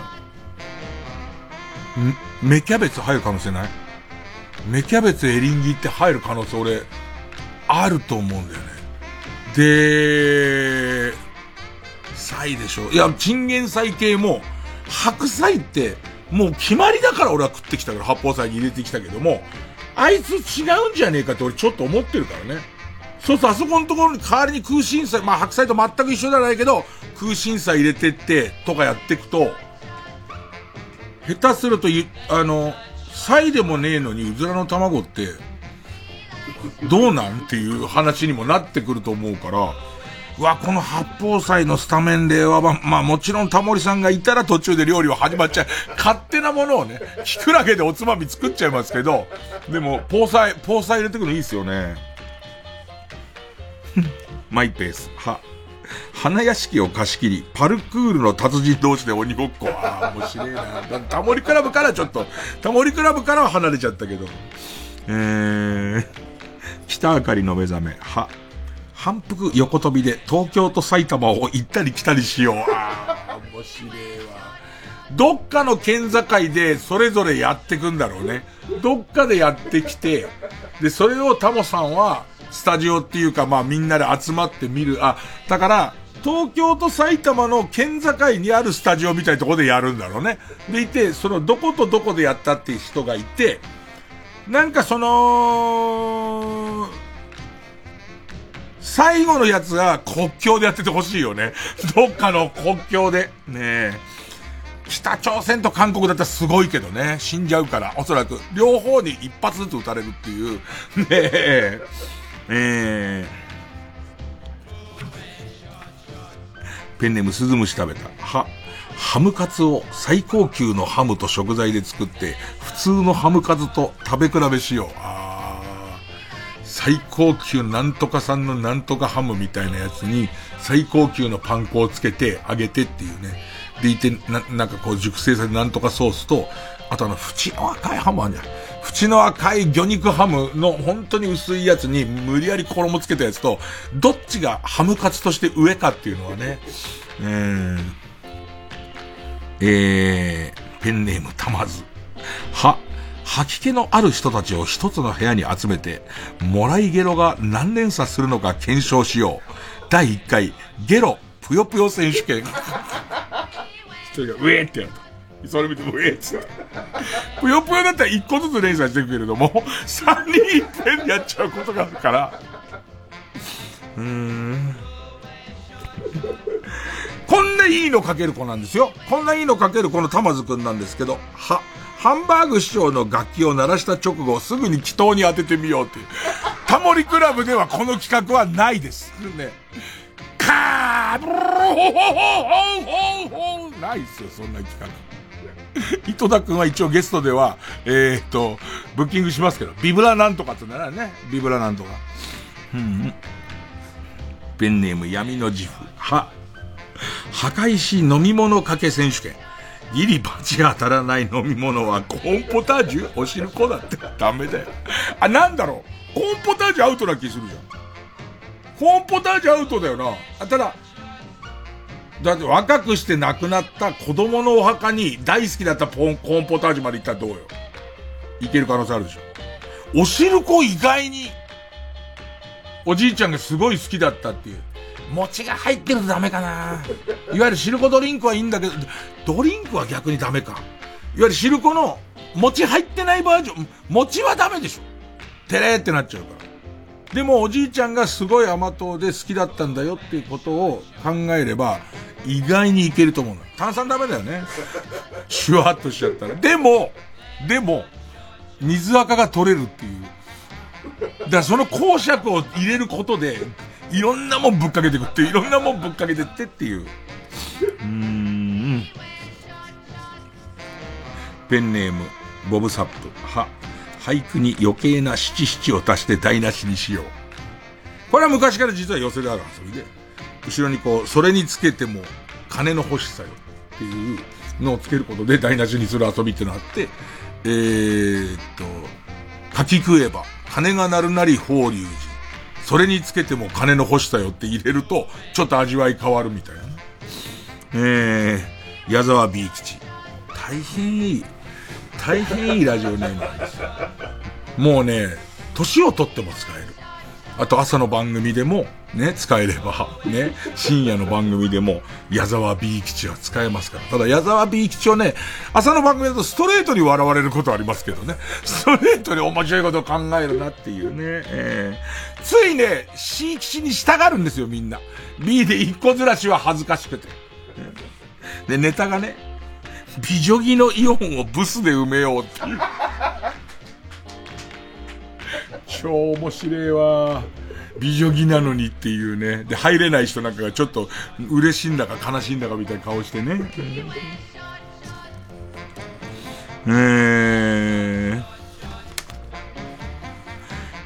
ん、芽キャベツ入る可能性ない？芽キャベツエリンギって入る可能性俺、あると思うんだよね。で、菜でしょ。いや、チンゲン菜系も、白菜って、もう決まりだから俺は食ってきたから、八宝菜に入れてきたけども、あいつ違うんじゃねえかって俺ちょっと思ってるからね。そうするとあそこのところに代わりに空心菜、まあ白菜と全く一緒じゃないけど、空心菜入れてって、とかやっていくと、下手するとあの、菜でもねえのにうずらの卵って、どうなん？っていう話にもなってくると思うから、わ、この八宝菜のスタメンでは、ま、まあもちろんタモリさんがいたら途中で料理は始まっちゃう。勝手なものをね、キクラゲでおつまみ作っちゃいますけど、でも、ポーサイ、ポーサイ入れてくのいいっすよね。<laughs> マイペース。は。花屋敷を貸し切り、パルクールの達人同士で鬼ごっこ。ああ、面白いな。タモリクラブからちょっと、タモリクラブからは離れちゃったけど。えー、北あかりの目覚め。は。反復横跳びで東京と埼玉を行ったり来たりしよう。ああ、面白いわ。どっかの県境でそれぞれやってくんだろうね。どっかでやってきて、で、それをタモさんは、スタジオっていうか、まあみんなで集まって見る。あ、だから、東京と埼玉の県境にあるスタジオみたいなところでやるんだろうね。でいて、そのどことどこでやったっていう人がいて、なんかその、最後のやつは国境でやっててほしいよね。どっかの国境で。ねえ。北朝鮮と韓国だったらすごいけどね。死んじゃうから。おそらく。両方に一発ずつ撃たれるっていう。ねえ。え、ペンネームスズムシ食べた。は、ハムカツを最高級のハムと食材で作って、普通のハムカツと食べ比べしよう。最高級なんとかさんのなんとかハムみたいなやつに、最高級のパン粉をつけて揚げてっていうね。でいて、な、なんかこう熟成されたなんとかソースと、あとあの、縁の赤いハムあるじゃん。縁の赤い魚肉ハムの本当に薄いやつに無理やり衣つけたやつと、どっちがハムカツとして上かっていうのはね、えー、えー、ペンネームたまず。は、吐き気のある人たちを一つの部屋に集めて、もらいゲロが何連鎖するのか検証しよう。第1回、ゲロ、ぷよぷよ選手権。一人が、ウェーってやると。それ見て、ウェーって。ぷよぷよだったら一個ずつ連鎖していくけれども、三人いっぺんでやっちゃうことがあるから。うーん。こんないいのかける子なんですよ。こんないいのかける子の玉津くんなんですけど、は、ハンバーグ師匠の楽器を鳴らした直後、すぐに祈祷に当ててみようっていう。タモリクラブではこの企画はないです。ね。カーブルーホホホホホないっすよ、そんな企画。井戸田くんは一応ゲストでは、えー、っと、ブッキングしますけど、ビブラなんとかってならね、ビブラなんとか。うん。ペンネーム闇の自負。は、破壊し飲み物かけ選手権。ギリバチが当たらない飲み物はコーンポタージュお汁粉だってダメだよ。あ、なんだろう？コーンポタージュアウトな気するじゃん。コーンポタージュアウトだよな。あ、ただ、だって若くして亡くなった子供のお墓に大好きだったポン、コーンポタージュまで行ったらどうよ。いける可能性あるでしょ。お汁粉意外に、おじいちゃんがすごい好きだったっていう。餅が入ってるとダメかないわゆる汁粉ドリンクはいいんだけど、ドリンクは逆にダメか。いわゆる汁粉の餅入ってないバージョン、餅はダメでしょ。てれーってなっちゃうから。でもおじいちゃんがすごい甘党で好きだったんだよっていうことを考えれば、意外にいけると思うの。炭酸ダメだよね。<laughs> シュワッとしちゃったら。でも、でも、水垢が取れるっていう。だからその公爵を入れることで、いろんなもんぶっかけてくっていろんなもんぶっかけてってっていう。うーん。ペンネーム、ボブサップ。は、俳句に余計な七七を足して台無しにしよう。これは昔から実は寄せである遊びで、後ろにこう、それにつけても金の欲しさよっていうのをつけることで台無しにする遊びってのがあって、えー、っと、書き食えば、金が鳴るなり法隆寺。それにつけても金の欲しさよって入れると、ちょっと味わい変わるみたいな。えー、矢沢 B 吉。大変いい、大変いいラジオネームなんですよ。もうね、年を取っても使える。あと朝の番組でも、ね、使えれば、ね、深夜の番組でも、矢沢 B 吉は使えますから。ただ矢沢 B 吉をね、朝の番組だとストレートに笑われることありますけどね。ストレートに面白いことを考えるなっていうね。えー、ついね、C 吉に従うんですよ、みんな。B で一個ずらしは恥ずかしくて。で、ネタがね、美女着のイオンをブスで埋めようっていう。超面白いわ。美女着なのにっていうね。で、入れない人なんかがちょっと嬉しいんだか悲しいんだかみたいな顔してね。えー、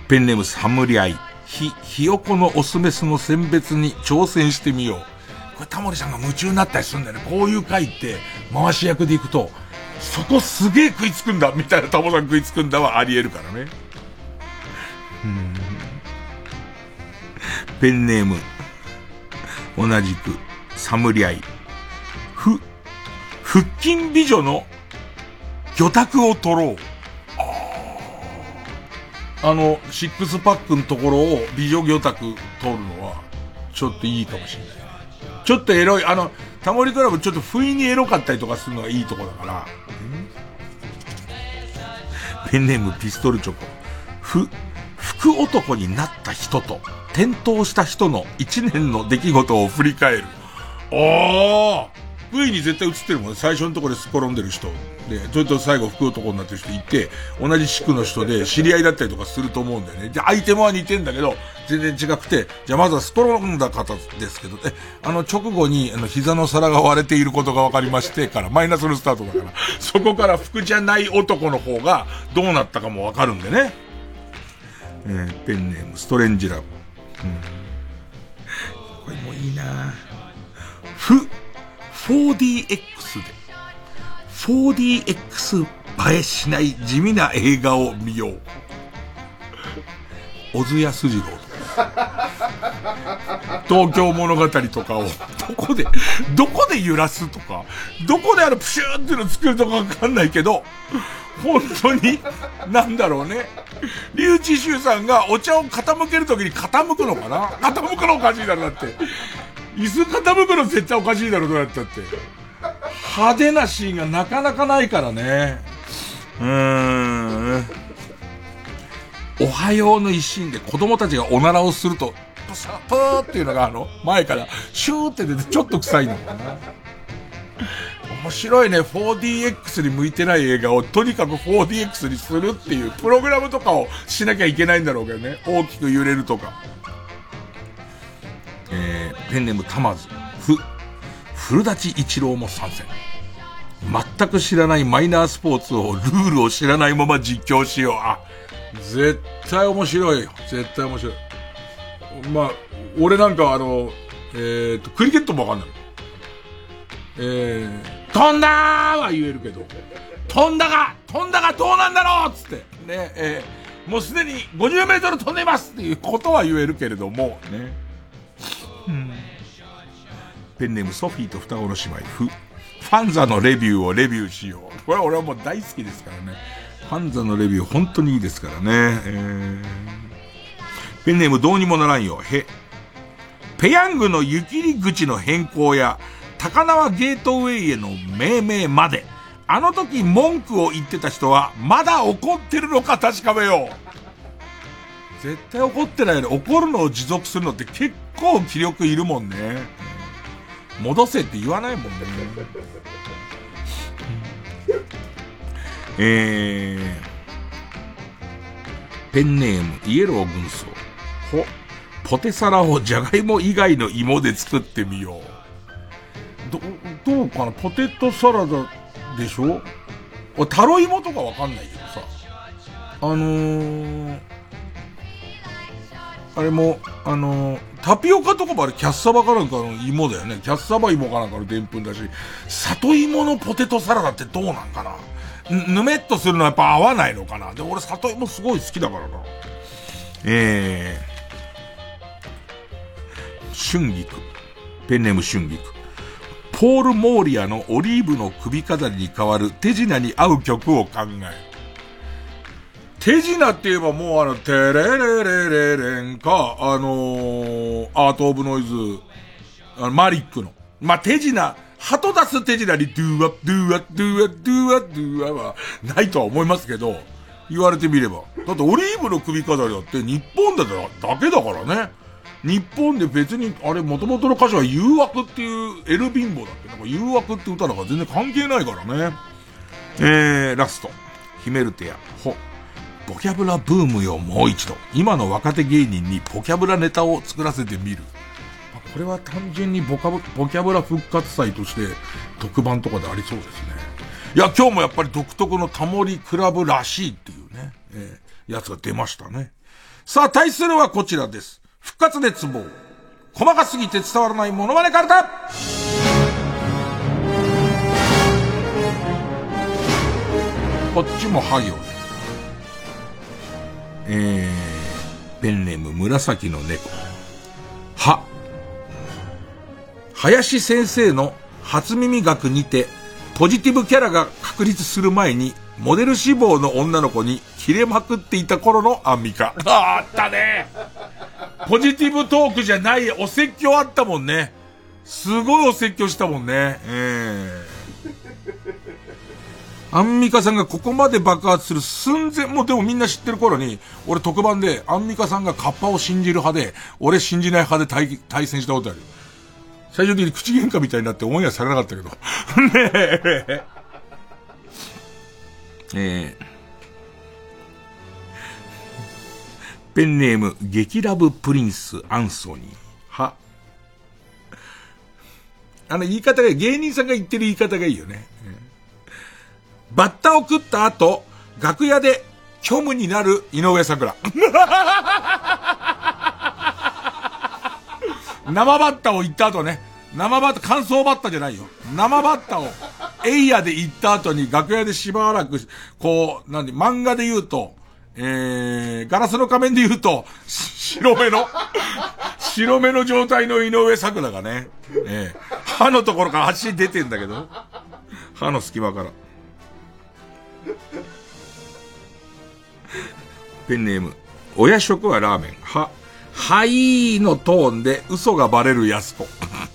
ペンネームサムリアイ。ひ、ひよこのオスメスの選別に挑戦してみよう。これタモリさんが夢中になったりするんだよね。こういう回って回し役でいくと、そこすげえ食いつくんだみたいなタモさん食いつくんだはあり得るからね。うんペンネーム、同じく、サムリアイ。ふ、腹筋美女の魚拓を取ろう。あの、シックスパックのところを美女魚拓取るのは、ちょっといいかもしれない。ちょっとエロい、あの、タモリクラブちょっと不意にエロかったりとかするのがいいとこだから。ペンネームピストルチョコ。ふ、福男になった人と、転倒した人の一年の出来事を振り返る。ああ V に絶対映ってるもんね。最初のところですっ転んでる人。で、それと最後福男になってる人いて、同じ地区の人で知り合いだったりとかすると思うんだよね。で、アイテムは似てんだけど、全然違くて、じゃあまずはすっ転んだ方ですけど、え、あの直後に、あの、膝の皿が割れていることが分かりましてから、マイナスのスタートだから、そこから服じゃない男の方がどうなったかも分かるんでね。えー、ペンネーム、ストレンジラブ。うん。これもいいなふ、4DX で、4DX 映えしない地味な映画を見よう。小津安二郎東京物語とかを、どこで、どこで揺らすとか、どこであのプシューっていうの作るとかわかんないけど、本当に、なんだろうね。リュウチシュウさんがお茶を傾けるときに傾くのかな傾くのおかしいだろ、だって。椅子傾くの絶対おかしいだろ、どうやったって。派手なシーンがなかなかないからね。うーん。おはようの一心で子供たちがおならをすると、プサプーっていうのがあの、前からシューって出てちょっと臭いのかな。面白いね。4DX に向いてない映画をとにかく 4DX にするっていうプログラムとかをしなきゃいけないんだろうけどね。大きく揺れるとか。えー、ペンネームたまず、ふ、古舘一郎も参戦。全く知らないマイナースポーツを、ルールを知らないまま実況しよう。あ、絶対面白いよ。絶対面白い。まあ、俺なんかあの、えっ、と、クリケットもわかんない。えー、飛んだーは言えるけど、飛んだが、飛んだがどうなんだろうつって、ね、えー、もうすでに50メートル飛んでますっていうことは言えるけれども、ね。うん、ペンネームソフィーと双子の姉妹、フ。ファンザのレビューをレビューしよう。これは俺はもう大好きですからね。ファンザのレビュー本当にいいですからね。えー、ペンネームどうにもならんよ。へ。ペヤングの湯切り口の変更や、高輪ゲートウェイへの命名まで、あの時文句を言ってた人は、まだ怒ってるのか確かめよう。絶対怒ってないよね。怒るのを持続するのって結構気力いるもんね。戻せって言わないもんね。<laughs> えー、ペンネーム、イエロー軍曹。ほ、ポテサラをじゃがいも以外の芋で作ってみよう。ど、どうかな？ポテトサラダでしょ？俺、タロイモとかわかんないけどさ。あのー、あれも、あの、タピオカとかもあれキャッサバかなんかの芋だよね。キャッサバ芋かなんかのでんぷんだし、里芋のポテトサラダってどうなんかなぬめっとするのはやっぱ合わないのかなで、俺里芋すごい好きだからな。えー、春菊。ペンネーム春菊。ポール・モーリアのオリーブの首飾りに代わる手品に合う曲を考える。手品って言えばもうあの、テレレレレレンか、あのー、アート・オブ・ノイズ、あのマリックの。まあ、手品、鳩出す手品にドゥーワ、ドゥーワ、ドゥーワ、ドゥーワ、ドゥーワはないとは思いますけど、言われてみれば。だってオリーブの首飾りだって日本だだけだからね。日本で別に、あれ、元々の歌詞は誘惑っていう、エルビンボだって、なんか誘惑って歌だから全然関係ないからね。えー、ラスト。ヒメルテア、ほ。ボキャブラブームよ、もう一度。今の若手芸人にボキャブラネタを作らせてみる。これは単純にボカブ、ボキャブラ復活祭として特番とかでありそうですね。いや、今日もやっぱり独特のタモリクラブらしいっていうね、えー、やつが出ましたね。さあ、対するはこちらです。復活熱望。細かすぎて伝わらないモノマネカルタこっちもハ行で。えー、ペンネーム紫の猫。は。林先生の初耳学にて、ポジティブキャラが確立する前に、モデル志望の女の子に切れまくっていた頃のアンミカ。あったね。ポジティブトークじゃないお説教あったもんね。すごいお説教したもんね。ええー。アンミカさんがここまで爆発する寸前、もうでもみんな知ってる頃に、俺特番でアンミカさんがカッパを信じる派で、俺信じない派で対対戦したことある。最終的に口喧嘩みたいになってオンエアされなかったけど。<laughs> ねえ。えー、ペンネーム、激ラブプリンス、アンソニー。は。あの言い方が、芸人さんが言ってる言い方がいいよね。バッタを食った後、楽屋で虚無になる井上桜。<laughs> 生バッタを言った後ね。生バッタ、乾燥バッタじゃないよ。生バッタを、エイヤで行った後に楽屋でしばらく、こう、なんで、漫画で言うと、えー、ガラスの仮面で言うと、白目の、<laughs> 白目の状態の井上桜がね、えー、歯のところから足出てんだけど、歯の隙間から。ペンネーム、親食はラーメン、は、はいのトーンで嘘がバレる安子。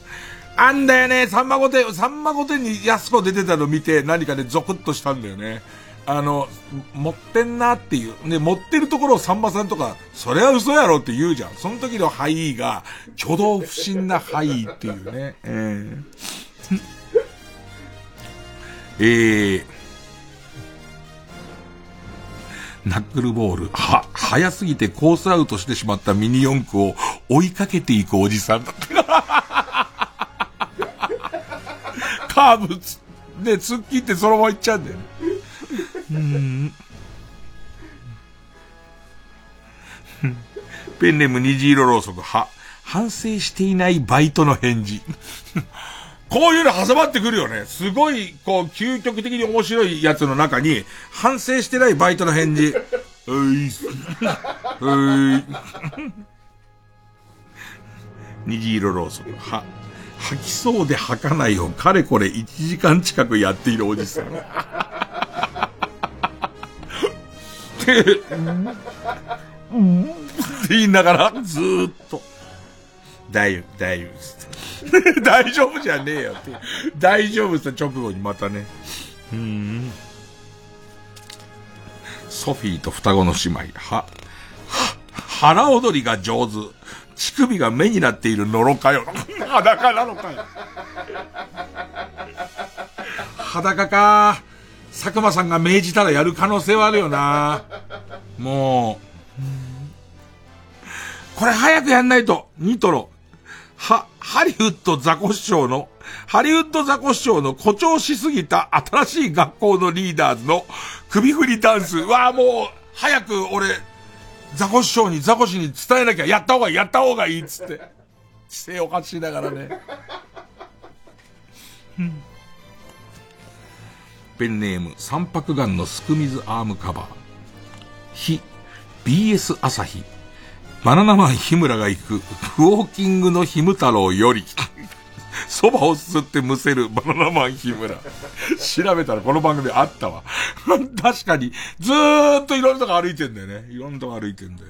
<laughs> あんだよね、さんま御殿、さんま御殿に安子出てたの見て何かでゾクッとしたんだよね。あの、持ってんなっていう。で、持ってるところをさんまさんとか、それは嘘やろって言うじゃん。その時のはいが、挙動不審なはいっていうね。<laughs> えー、えー、ナックルボール、は、早すぎてコースアウトしてしまったミニ四駆を追いかけていくおじさんだった。<laughs> カーブつ、で、突っ切ってそのまま行っちゃうんだよね。うん。<laughs> ペンネーム虹色ろうそく、は、反省していないバイトの返事。こういうの挟まってくるよね。すごい、こう、究極的に面白いやつの中に、反省してないバイトの返事。<laughs> うい、うい。虹色ろうそく、は、吐きそうで吐かないをかれこれ1時間近くやっているおじさん。で、うん、って言いながら、ずーっと、大丈夫、大丈夫、<laughs> 大丈夫じゃねえよって。大丈夫って直後にまたね。うん。ソフィーと双子の姉妹、は、は、腹踊りが上手。乳首が目になっているのろかよ。<laughs> 裸なのかよ。裸か。佐久間さんが命じたらやる可能性はあるよな。もう。これ早くやんないと。ニトロ。は、ハリウッドザコシショウの、ハリウッドザコシショウの誇張しすぎた新しい学校のリーダーズの首振りダンス。わあ、もう、早く俺、ザコ師匠に、ザコシに伝えなきゃ、やった方がいい、やった方がいいっつって。姿勢おかしいながらね。<laughs> ペンネーム、三白眼のすく水アームカバー。非、BS 朝日。バナナマン日村が行く、クォーキングの日ム太郎より。蕎麦をすすってむせるバナナマン日村。調べたらこの番組あったわ。<laughs> 確かに、ずーっといろんなとこ歩いてんだよね。いろんなとこ歩いてんだよ。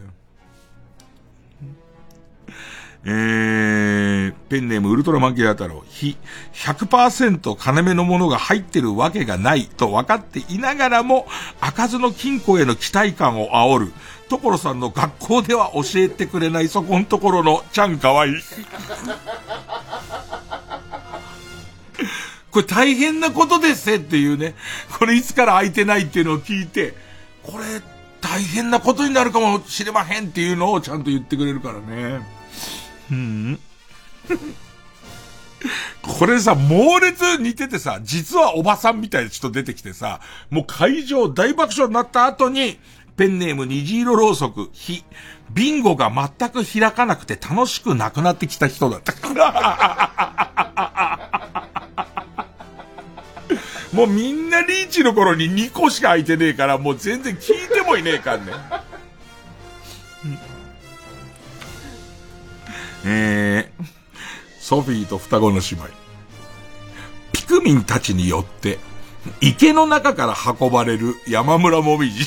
えー、ペンネームウルトラマンキラ太郎、非100%金目のものが入ってるわけがないと分かっていながらも、開かずの金庫への期待感を煽る。所さんの学校では教えてくれないそこんところのちゃんかわいい。<laughs> これ大変なことですっていうね。これいつから空いてないっていうのを聞いて、これ大変なことになるかもしれまへんっていうのをちゃんと言ってくれるからね。うん。<laughs> これさ、猛烈似ててさ、実はおばさんみたいな人出てきてさ、もう会場大爆笑になった後に、ペンネーム虹色ろうそく、ひ、ビンゴが全く開かなくて楽しくなくなってきた人だった。<laughs> もうみんなリーチの頃に2個しか空いてねえから、もう全然聞いてもいねえかんね。えー、ソフィーと双子の姉妹。ピク民たちによって、池の中から運ばれる山村もみじ。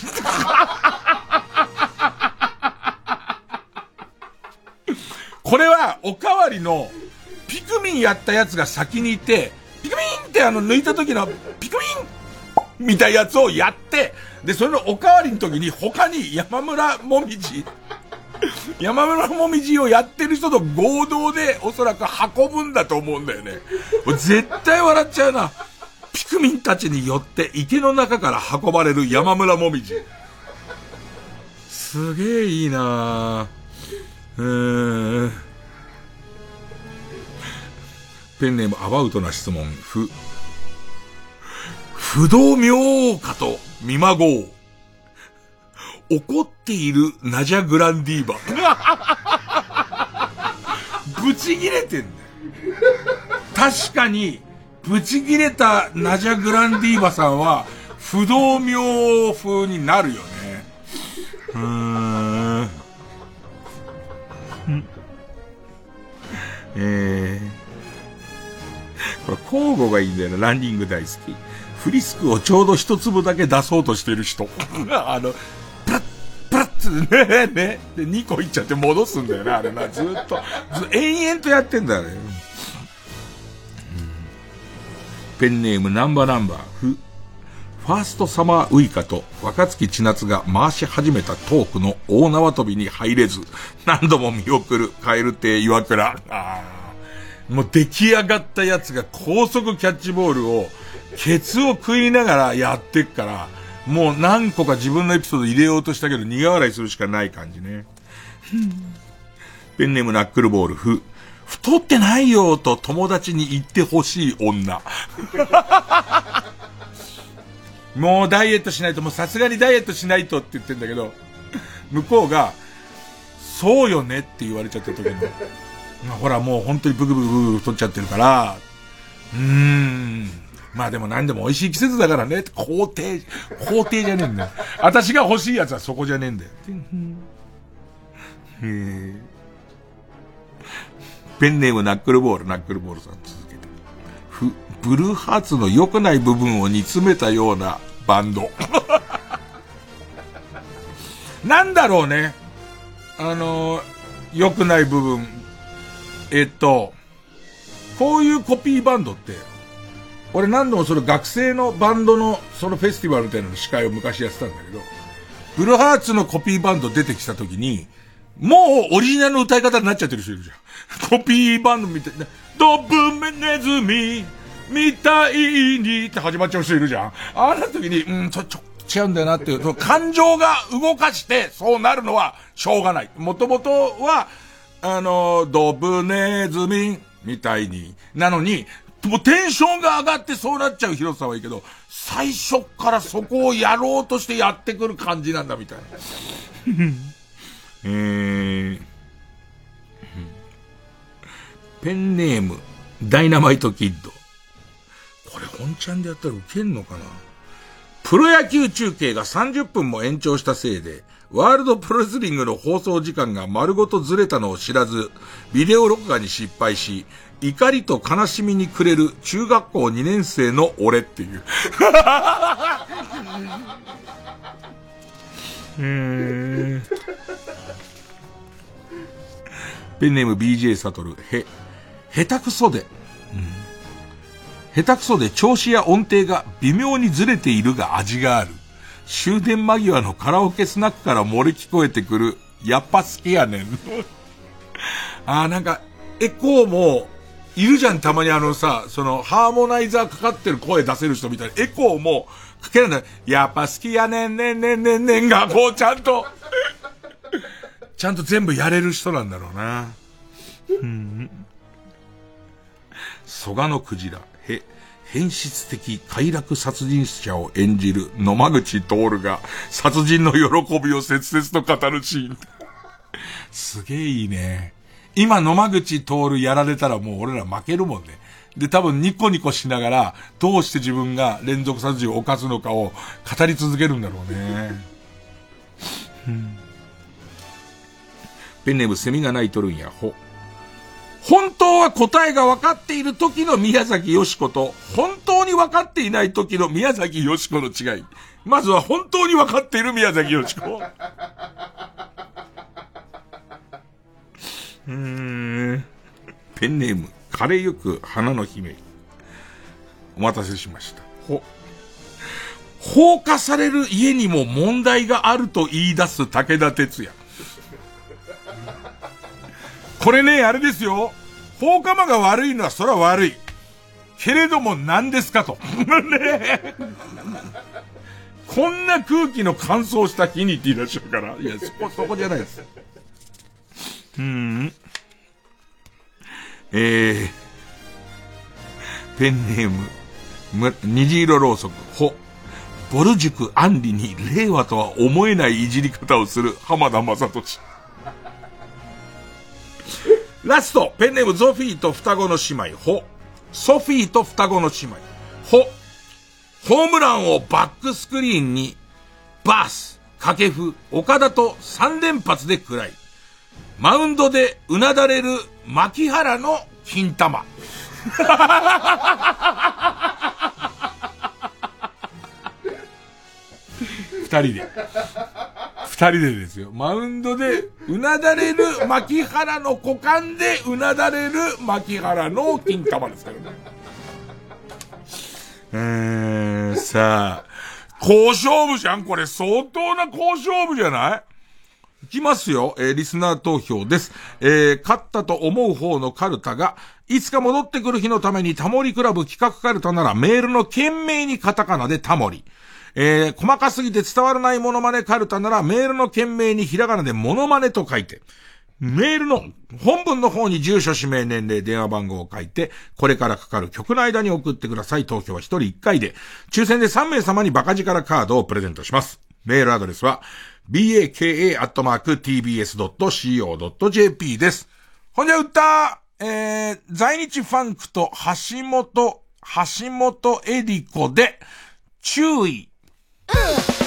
これは、おかわりの、ピクミンやったやつが先にいて、ピクミンってあの抜いた時の、ピクミンみたいなやつをやって、で、それのおかわりの時に他に山村もみじ、山村もみじをやってる人と合同でおそらく運ぶんだと思うんだよね。絶対笑っちゃうな。ピクミンたちによって池の中から運ばれる山村もみじ。すげえいいなうーん。ペンネームアバウトな質問。ふ。不動明花と見まごう。怒っているナジャグランディーバ。<laughs> ブチギレてんだよ。確かに、ブチギレたナジャグランディーバさんは、不動明王風になるよね。うーん。えー、これ交互がいいんだよな、ランニング大好き。フリスクをちょうど一粒だけ出そうとしてる人。<laughs> あの、プラッ、プラッつね、ね。で、2個いっちゃって戻すんだよな、あれな。ずっと、ず延々とやってんだよね。ペンネームナンバーナンバー、フ。ファーストサマーウイカと若月千夏が回し始めたトークの大縄跳びに入れず、何度も見送るカエル亭岩倉。あもう出来上がったやつが高速キャッチボールをケツを食いながらやってっから、もう何個か自分のエピソード入れようとしたけど苦笑いするしかない感じね。ペンネームナックルボール、ふ。太ってないよと友達に言ってほしい女。<laughs> もうダイエットしないと、もうさすがにダイエットしないとって言ってんだけど、向こうが、そうよねって言われちゃった時に、ほらもう本当にブクブクブク太っちゃってるから、うーん。まあでも何でも美味しい季節だからね、肯定、肯定じゃねえんだよ。私が欲しいやつはそこじゃねえんだよ。へえ。ペンネームナックルボール、ナックルボールさん続けて。ふ、ブルーハーツの良くない部分を煮詰めたようなバンド。<laughs> なんだろうね。あの、良くない部分。えっと、こういうコピーバンドって、俺何度もその学生のバンドのそのフェスティバルみたいなの司会を昔やってたんだけど、ブルーハーツのコピーバンド出てきた時に、もうオリジナルの歌い方になっちゃってる人いるじゃん。コピーバンドみたいな、ドブメネズミ、みたいにって始まっちゃう人いるじゃん。あんな時に、うん、ちょ、ちょ、違うんだよなっていう、その感情が動かしてそうなるのはしょうがない。もともとは、あの、ドブネズミみたいに、なのに、もうテンションが上がってそうなっちゃう広さはいいけど、最初からそこをやろうとしてやってくる感じなんだみたいな。えー、ペンネーム、ダイナマイトキッド。これ本ちゃんでやったらウケんのかな？プロ野球中継が30分も延長したせいで、ワールドプロレスリングの放送時間が丸ごとずれたのを知らず、ビデオ録画に失敗し、怒りと悲しみにくれる中学校2年生の俺っていう。<laughs> へペンネーム BJ サトル、へ、下手くそで、うん、下手くそで調子や音程が微妙にずれているが味がある。終電間際のカラオケスナックから漏れ聞こえてくる、やっぱ好きやねん。<laughs> あーなんか、エコーも、いるじゃん、たまにあのさ、その、ハーモナイザーかかってる声出せる人みたいな、エコーも、かけるんだやっぱ好きやねんねんねんねんねんが、こうちゃんと、ちゃんと全部やれる人なんだろうな。うん。蘇我のクジラ、へ、変質的快楽殺人者を演じる野間口徹が殺人の喜びを切々と語るシーン。すげえいいね。今野間口徹やられたらもう俺ら負けるもんね。で、多分ニコニコしながら、どうして自分が連続殺人を犯すのかを語り続けるんだろうね。ペンネームセミが鳴いとるんや、ほ。本当は答えが分かっている時の宮崎よしこと、本当に分かっていない時の宮崎よしこの違い。まずは本当に分かっている宮崎よしこ。<laughs> うーん。ペンネーム、枯れゆく花の姫。お待たせしました。ほ、放火される家にも問題があると言い出す武田鉄矢。これね、あれですよ。放火魔が悪いのはそら悪い。けれども何ですかと。<laughs> ねこんな空気の乾燥した日にって言いらっしゃるから。いや、そこ、そこじゃないです。うん。えー、ペンネーム、む、虹色ろうそく、ほ。ボル塾アンリに令和とは思えないいじり方をする浜田正俊。ラスト、ペンネームゾフィーと双子の姉妹、ほ。ソフィーと双子の姉妹、ほ。ホームランをバックスクリーンに、バース、掛布、岡田と3連発で食らい、マウンドでうなだれる牧原の金玉。<laughs> 二人で。二人でですよ。マウンドで、うなだれる牧原の股間で、うなだれる牧原の金玉ですからね。えーん、さあ、交渉部じゃんこれ相当な交渉部じゃない？いきますよ。えー、リスナー投票です。えー、勝ったと思う方のカルタが、いつか戻ってくる日のためにタモリクラブ企画カルタならメールの件名にカタカナでタモリ。えー、細かすぎて伝わらないモノマネカルタならメールの件名にひらがなでモノマネと書いて、メールの本文の方に住所、氏名、年齢、電話番号を書いて、これからかかる曲の間に送ってください。投票は1人1回で、抽選で3名様にバカ力カードをプレゼントします。メールアドレスは、baka.tbs.co.jp です。ほんじゃ、歌、えー、在日ファンクと橋本、橋本エリコで、注意。うん。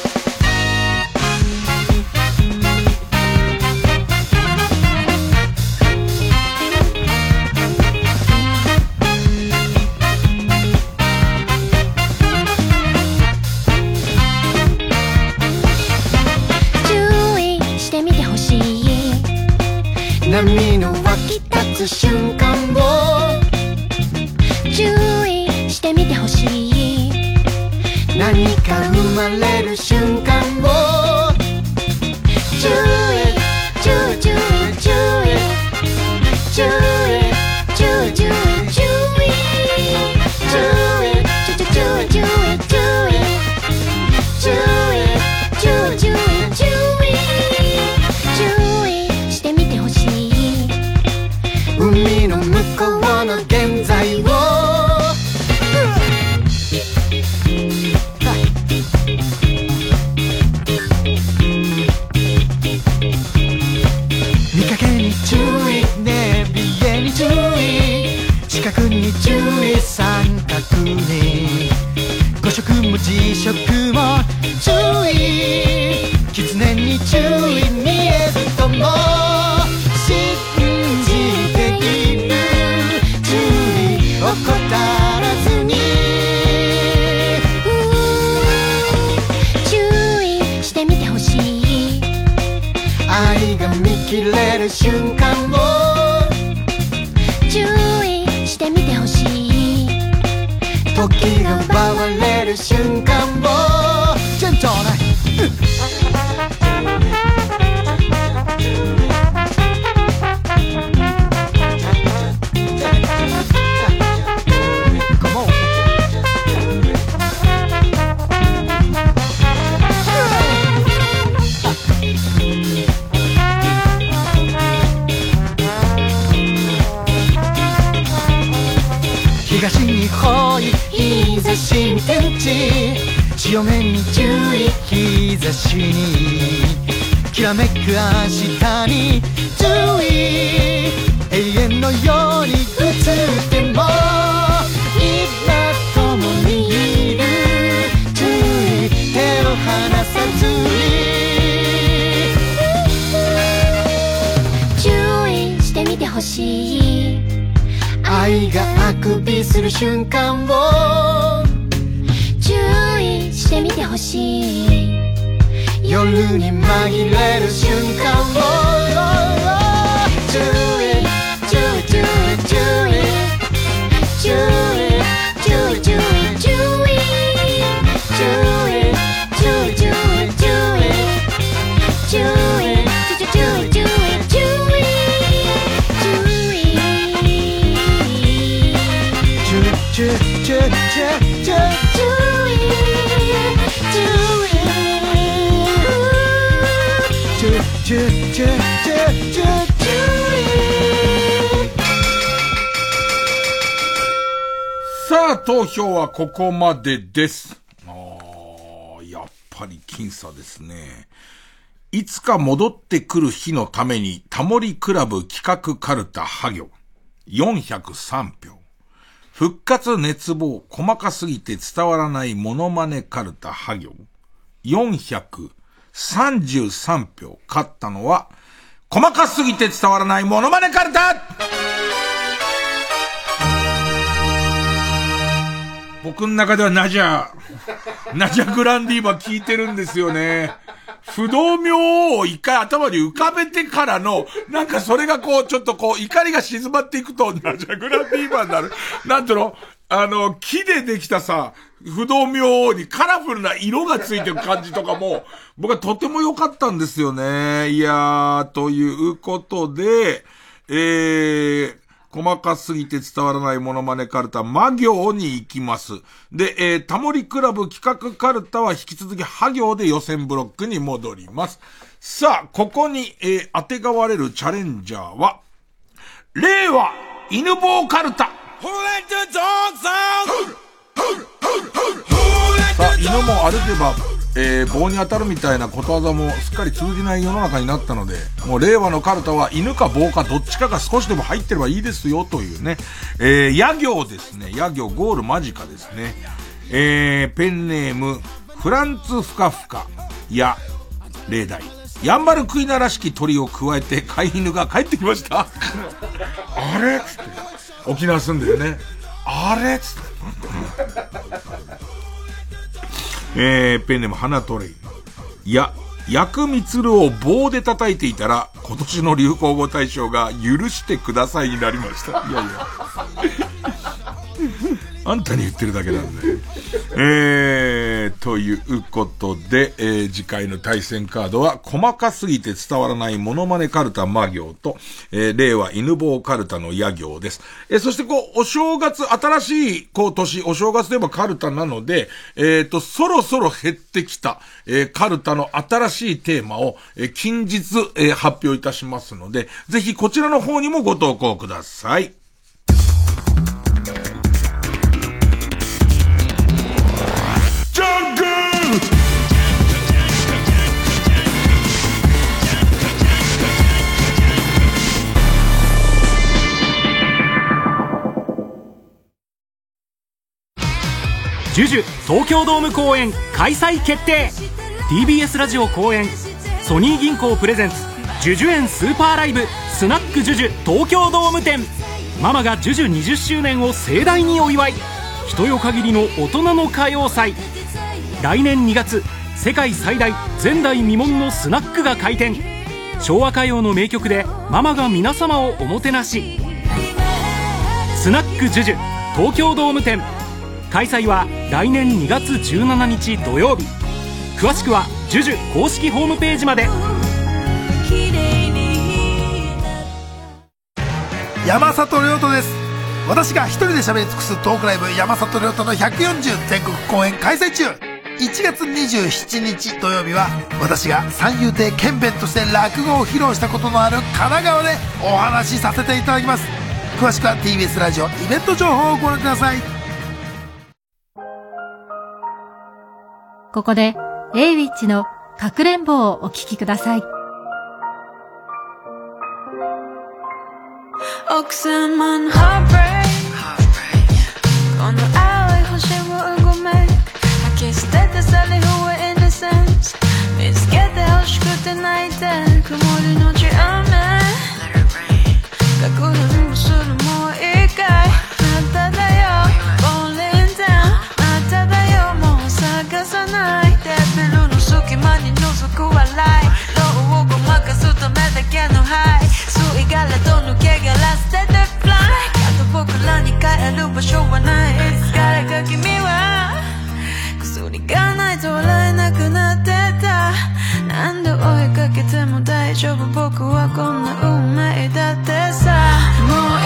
波の湧き立つ瞬間を。注意してみてほしい何か生まれる瞬間を。ここまでです。ああ、やっぱり僅差ですね。いつか戻ってくる日のために、タモリクラブ企画カルタハ行。403票。復活熱望、細かすぎて伝わらないモノマネカルタハ行。433票。勝ったのは、細かすぎて伝わらないモノマネカルタ僕の中ではナジャー、ナジャグランディーバ聞いてるんですよね。不動明王を一回頭に浮かべてからの、なんかそれがこう、ちょっとこう、怒りが静まっていくと、ナジャグランディーバになる。なんていうの？あの、木でできたさ、不動明王にカラフルな色がついてる感じとかも、僕はとても良かったんですよね。いやー、ということで、えー、細かすぎて伝わらないモノマネカルタ、魔行に行きます。で、えー、タモリクラブ企画カルタは引き続きハ行で予選ブロックに戻ります。さあ、ここに、えー、当てがわれるチャレンジャーは、令和犬棒カルタさあ、犬も歩けば、えー、棒に当たるみたいなことわざもすっかり通じない世の中になったので、もう令和のカルタは犬か棒かどっちかが少しでも入ってればいいですよというね、えー、野行ですね。野行ゴール間近ですね。えー、ペンネーム、フランツふかふか、や、例題。ヤンバルクイナらしき鳥を加えて飼い犬が帰ってきました。あれ？つって。沖縄住んでるね。あれ？つって。えー、ペンネーム花トレイ。いや、薬蜜を棒で叩いていたら、今年の流行語大賞が許してくださいになりました。いやいや。あんたに言ってるだけなんで。えー、ということで、えー、次回の対戦カードは、細かすぎて伝わらないモノマネカルタ魔行と、えー、令和犬棒カルタの野行です。えー、そしてこう、お正月、新しい、こう、年、お正月といえばカルタなので、えーと、そろそろ減ってきた、えー、カルタの新しいテーマを、えー、近日、えー、発表いたしますので、ぜひこちらの方にもご投稿ください。ジュジュ東京ドーム公演開催決定。TBS ラジオ公演ソニー銀行プレゼンツジュジュ園スーパーライブスナックジュジュ東京ドーム店。ママがジュジュ20周年を盛大にお祝い。人よ限りの大人の歌謡祭。来年2月世界最大前代未聞のスナックが開店。昭和歌謡の名曲でママが皆様をおもてなし。スナックジュジュ東京ドーム店。開催は来年2月17日土曜日。詳しくはジュジュ公式ホームページまで。山里亮太です。私が一人で喋り尽くすトークライブ山里亮太の140全国公演開催中。1月27日土曜日は私が三遊亭剣弁として落語を披露したことのある神奈川でお話しさせていただきます。詳しくは TBS ラジオイベント情報をご覧ください。ここで、エイウィッチのかくれんぼをお聞きください。奥様の heartbreak. この青い星をうごめ吐き捨てて去りほえ innocence 見つけて欲しくて泣いて曇りのち雨く笑い脳をごまかすためだけの灰吸い殻と抜け殻捨ててフライあと僕らに帰る場所はない。いつからか君は薬がないと笑えなくなってた何度追いかけても大丈夫僕はこんな運命だってさもう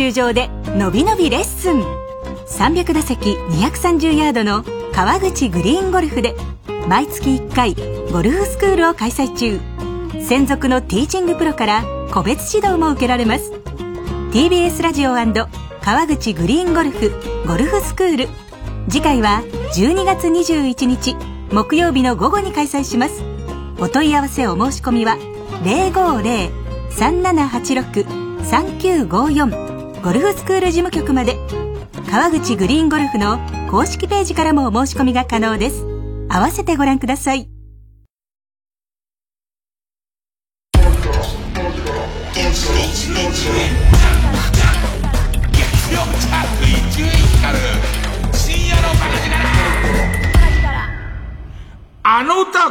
習場でのびのびレッスン。300打席230ヤードの川口グリーンゴルフで毎月1回ゴルフスクールを開催中。専属のティーチングプロから個別指導も受けられます。TBS ラジオ川口グリーンゴルフゴルフスクール。次回は12月21日木曜日の午後に開催します。お問い合わせお申し込みは050-3786-3954ゴルフスクール事務局まで。川口グリーンゴルフの公式ページからもお申し込みが可能です。合わせてご覧ください。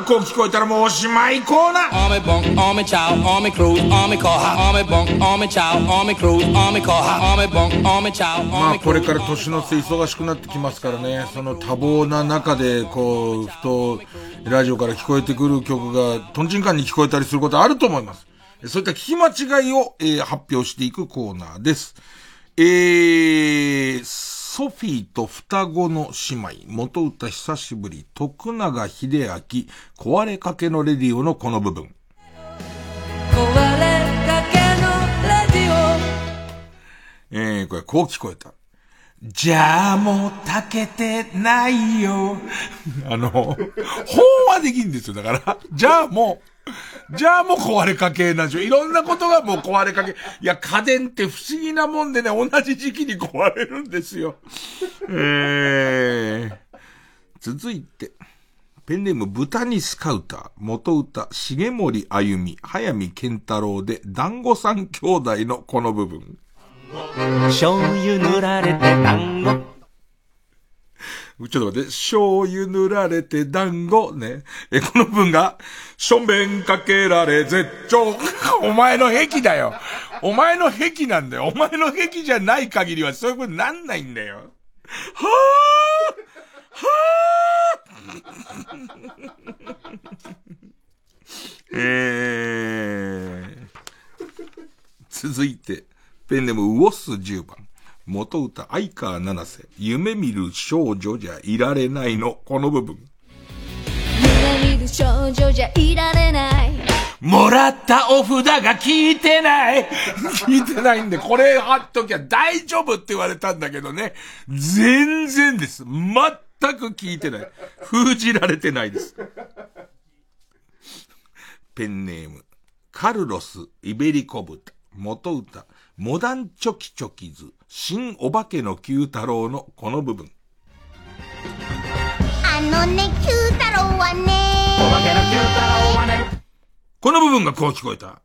こう聞こえたらもうおしまいコーナー。Army bunk, army chow, army cruise, army koha Army bunk, army chow, army cruise, army koha Army bunk, army chow, まあこれから年の瀬忙しくなってきますからね、その多忙な中で、こう、ふと、ラジオから聞こえてくる曲が、トンチンカンに聞こえたりすることあると思います。そういった聞き間違いを、えー発表していくコーナーです。えー、ソフィーと双子の姉妹、元歌久しぶり、徳永秀明、壊れかけのレディオのこの部分。壊れかけのレディえー、これこう聞こえた。じゃあもう炊けてないよ。あの、本はできんですよ。だから、じゃあもう、じゃあもう壊れかけなんでしょ。いろんなことがもう壊れかけ。いや、家電って不思議なもんでね、同じ時期に壊れるんですよ。えー、続いて、ペンネーム豚にスカウター、元歌、重森あゆみ、早見健太郎で、団子三兄弟のこの部分。醤油塗られて団子ちょっと待って、醤油塗られて団子ね。え、この文が、しょんべんかけられ絶頂。<laughs> お前の癖だよ。お前の癖なんだよ。お前の癖じゃない限りはそういうことなんないんだよ。はぁはぁえー、続いて、ペンネームウォス10番。元歌、相川七瀬、夢見る少女じゃいられないの、この部分。夢見る少女じゃいられないもらったお札が聞いてない聞いてないんで、これ貼っときゃ大丈夫って言われたんだけどね。全然です。全く聞いてない。封じられてないです。ペンネーム、カルロス・イベリコ豚、元歌、モダンチョキチョキズ、新お化けの九太郎のこの部分。あのね、九太郎はね。お化けの九太郎はね。この部分がこう聞こえた。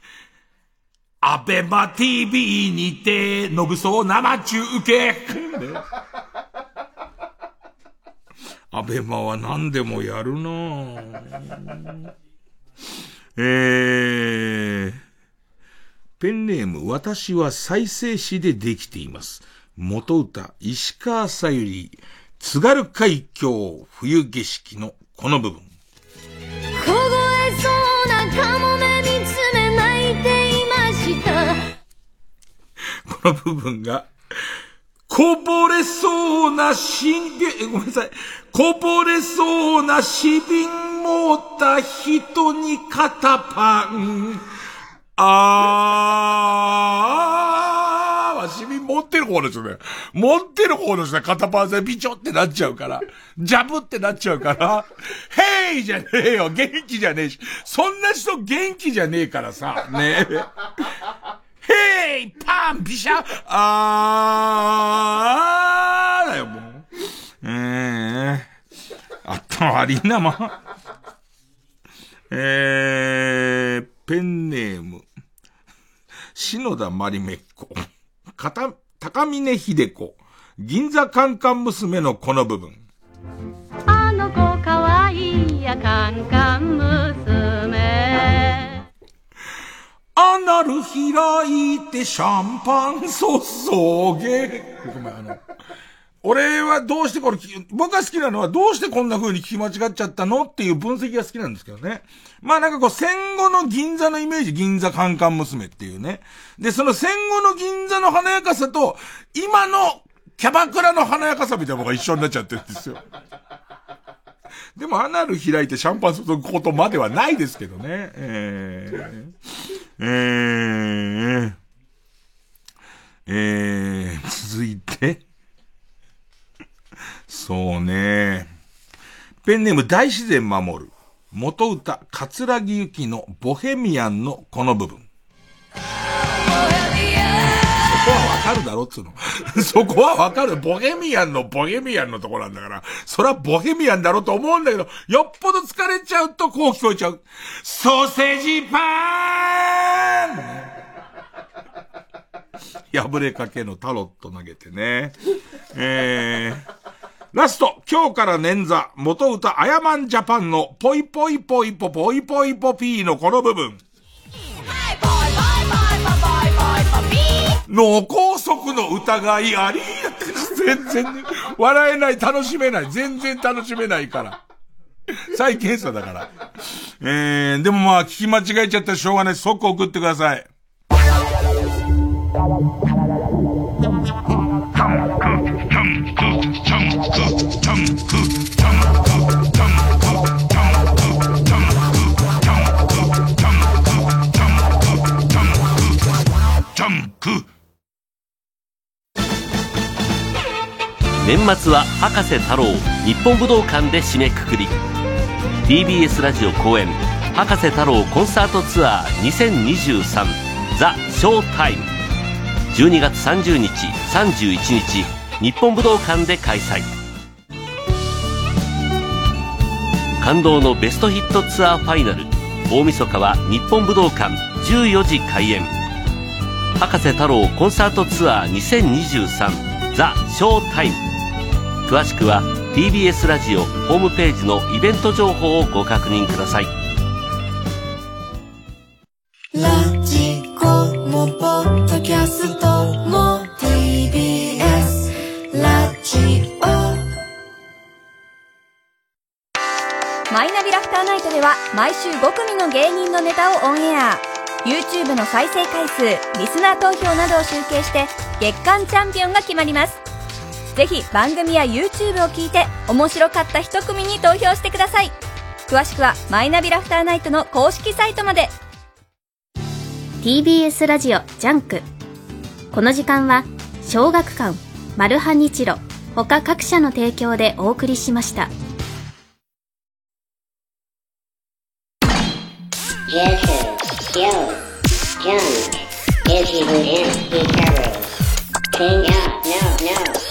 <laughs> アベマ TV にて、のぶそう生中継。ね <laughs> アベマは何でもやるなぁえー、ペンネーム、私は再生紙でできています。元歌、石川さゆり、津軽海峡冬景色のこの部分。凍えそうなカモメ見つめ泣いていましたこの部分が、こぼれそうな新げ、ごめんなさい。こぼれそうな死瓶持った人に肩パン。あー、わしび持ってる方ですよね。持ってる方ですね。肩パンでビチョってなっちゃうから。ジャブってなっちゃうから。ヘイじゃねえよ。元気じゃねえし。そんな人元気じゃねえからさ。ねえ。ヘイパンピシャあーだよ、もう。ええ悪いな、まあ。えー、ペンネーム。篠田まりめっ子。かた、高峰秀子。銀座カンカン娘のこの部分。あの子かわいいやカンカン娘。アナル開いてシャンパン注げ。ごめん、あの。俺はどうしてこれ、僕が好きなのはどうしてこんな風に聞き間違っちゃったのっていう分析が好きなんですけどね。まあなんかこう戦後の銀座のイメージ、銀座カンカン娘っていうね。で、その戦後の銀座の華やかさと、今のキャバクラの華やかさみたいなのが一緒になっちゃってるんですよ。でもアナル開いてシャンパンすることまではないですけどね。えー、えー、えー、続いて。そうね。ペンネーム大自然守る。元歌、桂木由紀のボヘミアンのこの部分。そこはわかるだろっつうの。<laughs> そこはわかる。ボヘミアンのボヘミアンのとこなんだから。それはボヘミアンだろと思うんだけど、よっぽど疲れちゃうとこう聞こえちゃう。ソーセージパーン <laughs> 破れかけのタロット投げてね。えー、ラスト、今日から捻挫、元歌アヤマンジャパンのポイポイポイポポイポイポピーのこの部分。脳梗塞の疑いあり全然、笑えない、楽しめない、全然楽しめないから。再検査だから。えー、でもまあ、聞き間違えちゃったらしょうがない。即送ってください。年末は博士太郎日本武道館で締めくくり。TBS ラジオ公演博士太郎コンサートツアー2023ザ・ショータイム。12月30日31日日本武道館で開催。感動のベストヒットツアーファイナル大晦日は日本武道館14時開演。博士太郎コンサートツアー2023ザ・ショータイム。詳しくは TBS ラジオホームページのイベント情報をご確認ください。ラジコもポッドキャストも TBS ラジオ。マイナビラフターナイトでは毎週5組の芸人のネタをオンエア。YouTube の再生回数リスナー投票などを集計して月間チャンピオンが決まります。ぜひ番組や YouTube を聞いて面白かった一組に投票してください詳しくはマイナビラフターナイトの公式サイトまで TBS ラジオジャンクこの時間は小学館マルハニチロ他各社の提供でお送りしました King out, no, no.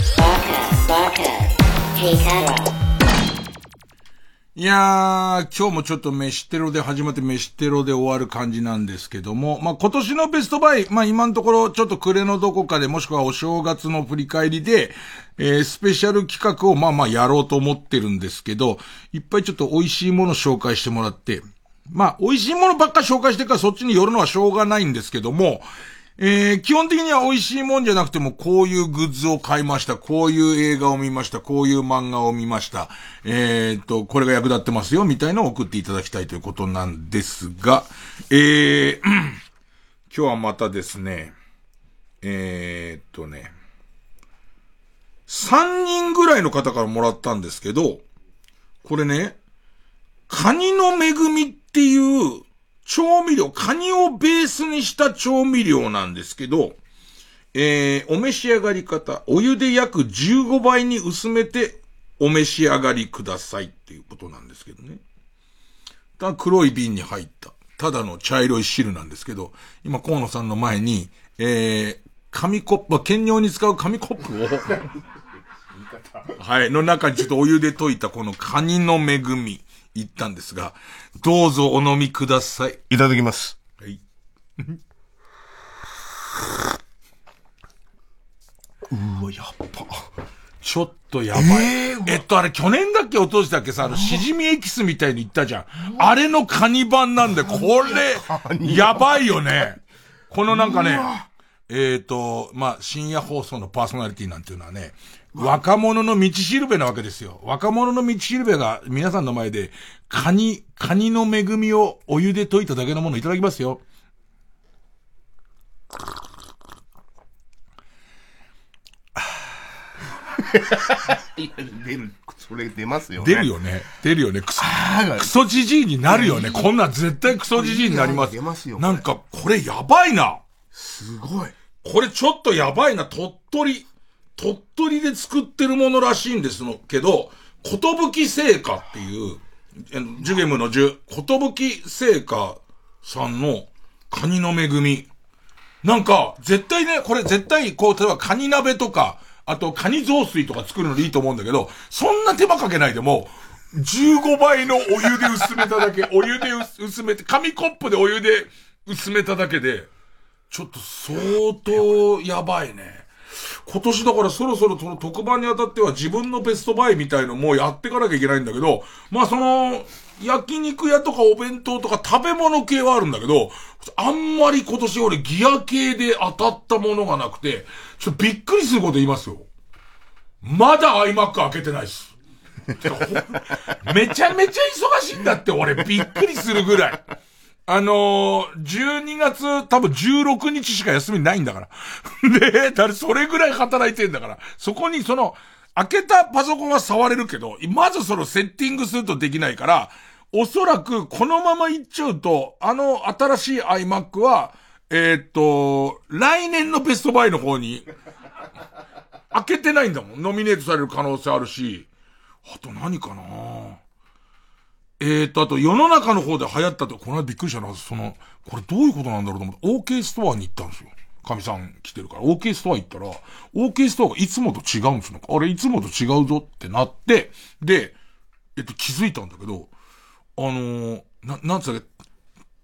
いやー、今日もちょっと飯テロで始まって飯テロで終わる感じなんですけども、まあ、今年のベストバイ、まあ、今のところちょっと暮れのどこかでもしくはお正月の振り返りで、えー、スペシャル企画をまあまあやろうと思ってるんですけど、いっぱいちょっと美味しいもの紹介してもらって、まあ、美味しいものばっか紹介してからそっちに寄るのはしょうがないんですけども、えー、基本的には美味しいもんじゃなくても、こういうグッズを買いました、こういう映画を見ました、こういう漫画を見ました、えー、っと、これが役立ってますよ、みたいなのを送っていただきたいということなんですが、えー、<clears throat> 今日はまたですね、えー、っとね、3人ぐらいの方からもらったんですけど、これね、カニの恵みっていう調味料、カニをベースにした調味料なんですけど、えー、お召し上がり方、お湯で約15倍に薄めてお召し上がりくださいっていうことなんですけどね。た黒い瓶に入った、ただの茶色い汁なんですけど、今河野さんの前に、えー、紙コップ、兼用に使う紙コップをはい。の中にちょっとお湯で溶いたこのカニの恵み、いったんですが、どうぞお飲みください。いただきます。はい。うわ、やっぱ。ちょっとやばい。えっと、あれ去年だっけおとしだっけさ、あの、しじみエキスみたいに言ったじゃん。あれのカニ版なんで、これ、やばいよね。このなんかね、えっ、と、まあ、深夜放送のパーソナリティなんていうのはね、若者の道しるべなわけですよ。若者の道しるべが皆さんの前で、カニ、カニの恵みをお湯で溶いただけのものいただきますよ。出る、それ出ますよね。出るよね。出るよね。クソ、クソじじいになるよね。こんなん絶対クソじじいになります。出ますよ。なんか、これやばいな。すごい。これちょっとやばいな。鳥取。鳥取で作ってるものらしいんですのけど、ことぶき製菓っていう、えジュゲムのジュ、ことぶき製菓さんのカニの恵み。なんか、絶対ね、これ絶対、こう、例えばカニ鍋とか、あとカニ雑炊とか作るのでいいと思うんだけど、そんな手間かけないでも、15倍のお湯で薄めただけ、<laughs> お湯で薄薄めて、紙コップでお湯で薄めただけで、ちょっと相当やばいね。今年だからそろそろその特番にあたっては自分のベストバイみたいのもやってかなきゃいけないんだけど、まあその、焼肉屋とかお弁当とか食べ物系はあるんだけど、あんまり今年俺ギア系で当たったものがなくて、ちょっとびっくりすること言いますよ。まだ iMac 開けてないっす。<laughs> めちゃめちゃ忙しいんだって俺びっくりするぐらい。あのー、12月多分16日しか休みないんだから。<laughs> で、だそれぐらい働いてんだから。そこにその、開けたパソコンは触れるけど、まずそのセッティングするとできないから、おそらくこのままいっちゃうと、あの新しい iMac は、えーっと、来年のベストバイの方に、開けてないんだもん。ノミネートされる可能性あるし、あと何かなえーと、あと世の中の方で流行ったと、この間びっくりしたな、その、これどういうことなんだろうと思って、OK ストアに行ったんですよ。神さん来てるから、OK ストア行ったら、OK ストアがいつもと違うんですよ。あれ、いつもと違うぞってなって、で、えっと、気づいたんだけど、あのー、な、なんつうか、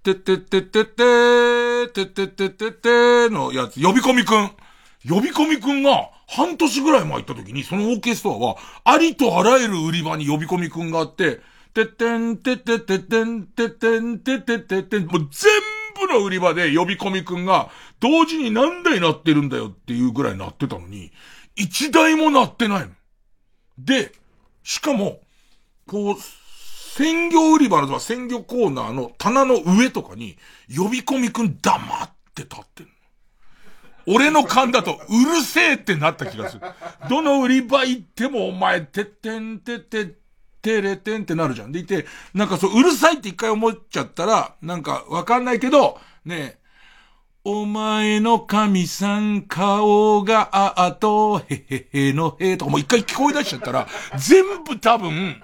てってってってってー、てってってってってーのやつ、呼び込みくん。呼び込みくんが、半年ぐらい前行った時に、その OK ストアは、ありとあらゆる売り場に呼び込みくんがあって、てってんてってってってんてってんてってってってん、もう全部の売り場で呼び込みくんが、同時に何台鳴ってるんだよっていうぐらい鳴ってたのに、一台も鳴ってないの。で、しかも、こう、鮮魚売り場の鮮魚コーナーの棚の上とかに、呼び込みくん黙って立ってんの。俺の勘だと、うるせえってなった気がする。どの売り場行ってもお前、てってんてっててれてんってなるじゃん。でいて、なんかそう、うるさいって一回思っちゃったら、なんかわかんないけど、ねえ、お前の神さん顔がああと、へへへのへとかもう一回聞こえ出しちゃったら、全部多分、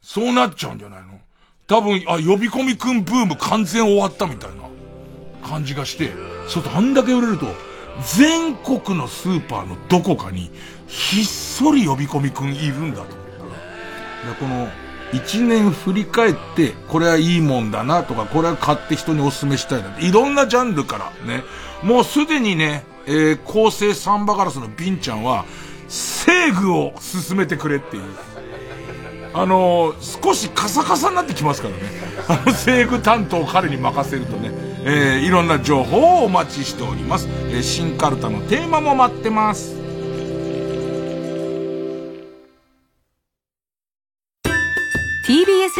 そうなっちゃうんじゃないの？多分、あ、呼び込みくんブーム完全終わったみたいな感じがして、そうとあんだけ売れると、全国のスーパーのどこかに、ひっそり呼び込みくんいるんだと。この、一年振り返って、これはいいもんだなとか、これは買って人にお勧めしたいなって。いろんなジャンルからね、もうすでにね、えー、構成サンバガラスのビンちゃんは、セーグを進めてくれっていう。あのー、少しカサカサになってきますからね。<laughs> あの、セーグ担当を彼に任せるとね、えー、いろんな情報をお待ちしております。えー、新カルタのテーマも待ってます。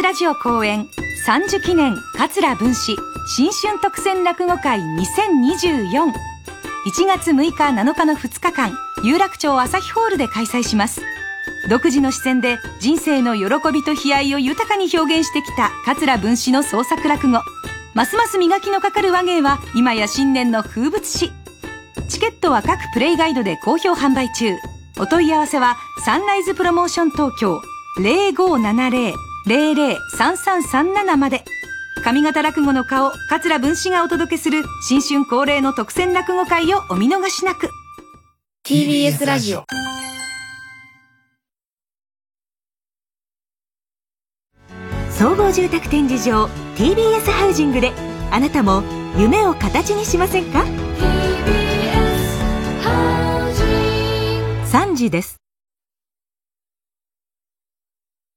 ラジオ公演30記念桂文史新春特選落語会20241月6日7日の2日間有楽町朝日ホールで開催します。独自の視線で人生の喜びと悲哀を豊かに表現してきた桂文史の創作落語。ますます磨きのかかる話芸は今や新年の風物詩。チケットは各プレイガイドで好評販売中。お問い合わせはサンライズプロモーション東京003337まで。上方落語の顔、桂文枝がお届けする新春恒例の特選落語会をお見逃しなく。TBS ラジオ。総合住宅展示場 TBS ハウジングであなたも夢を形にしませんか？3時です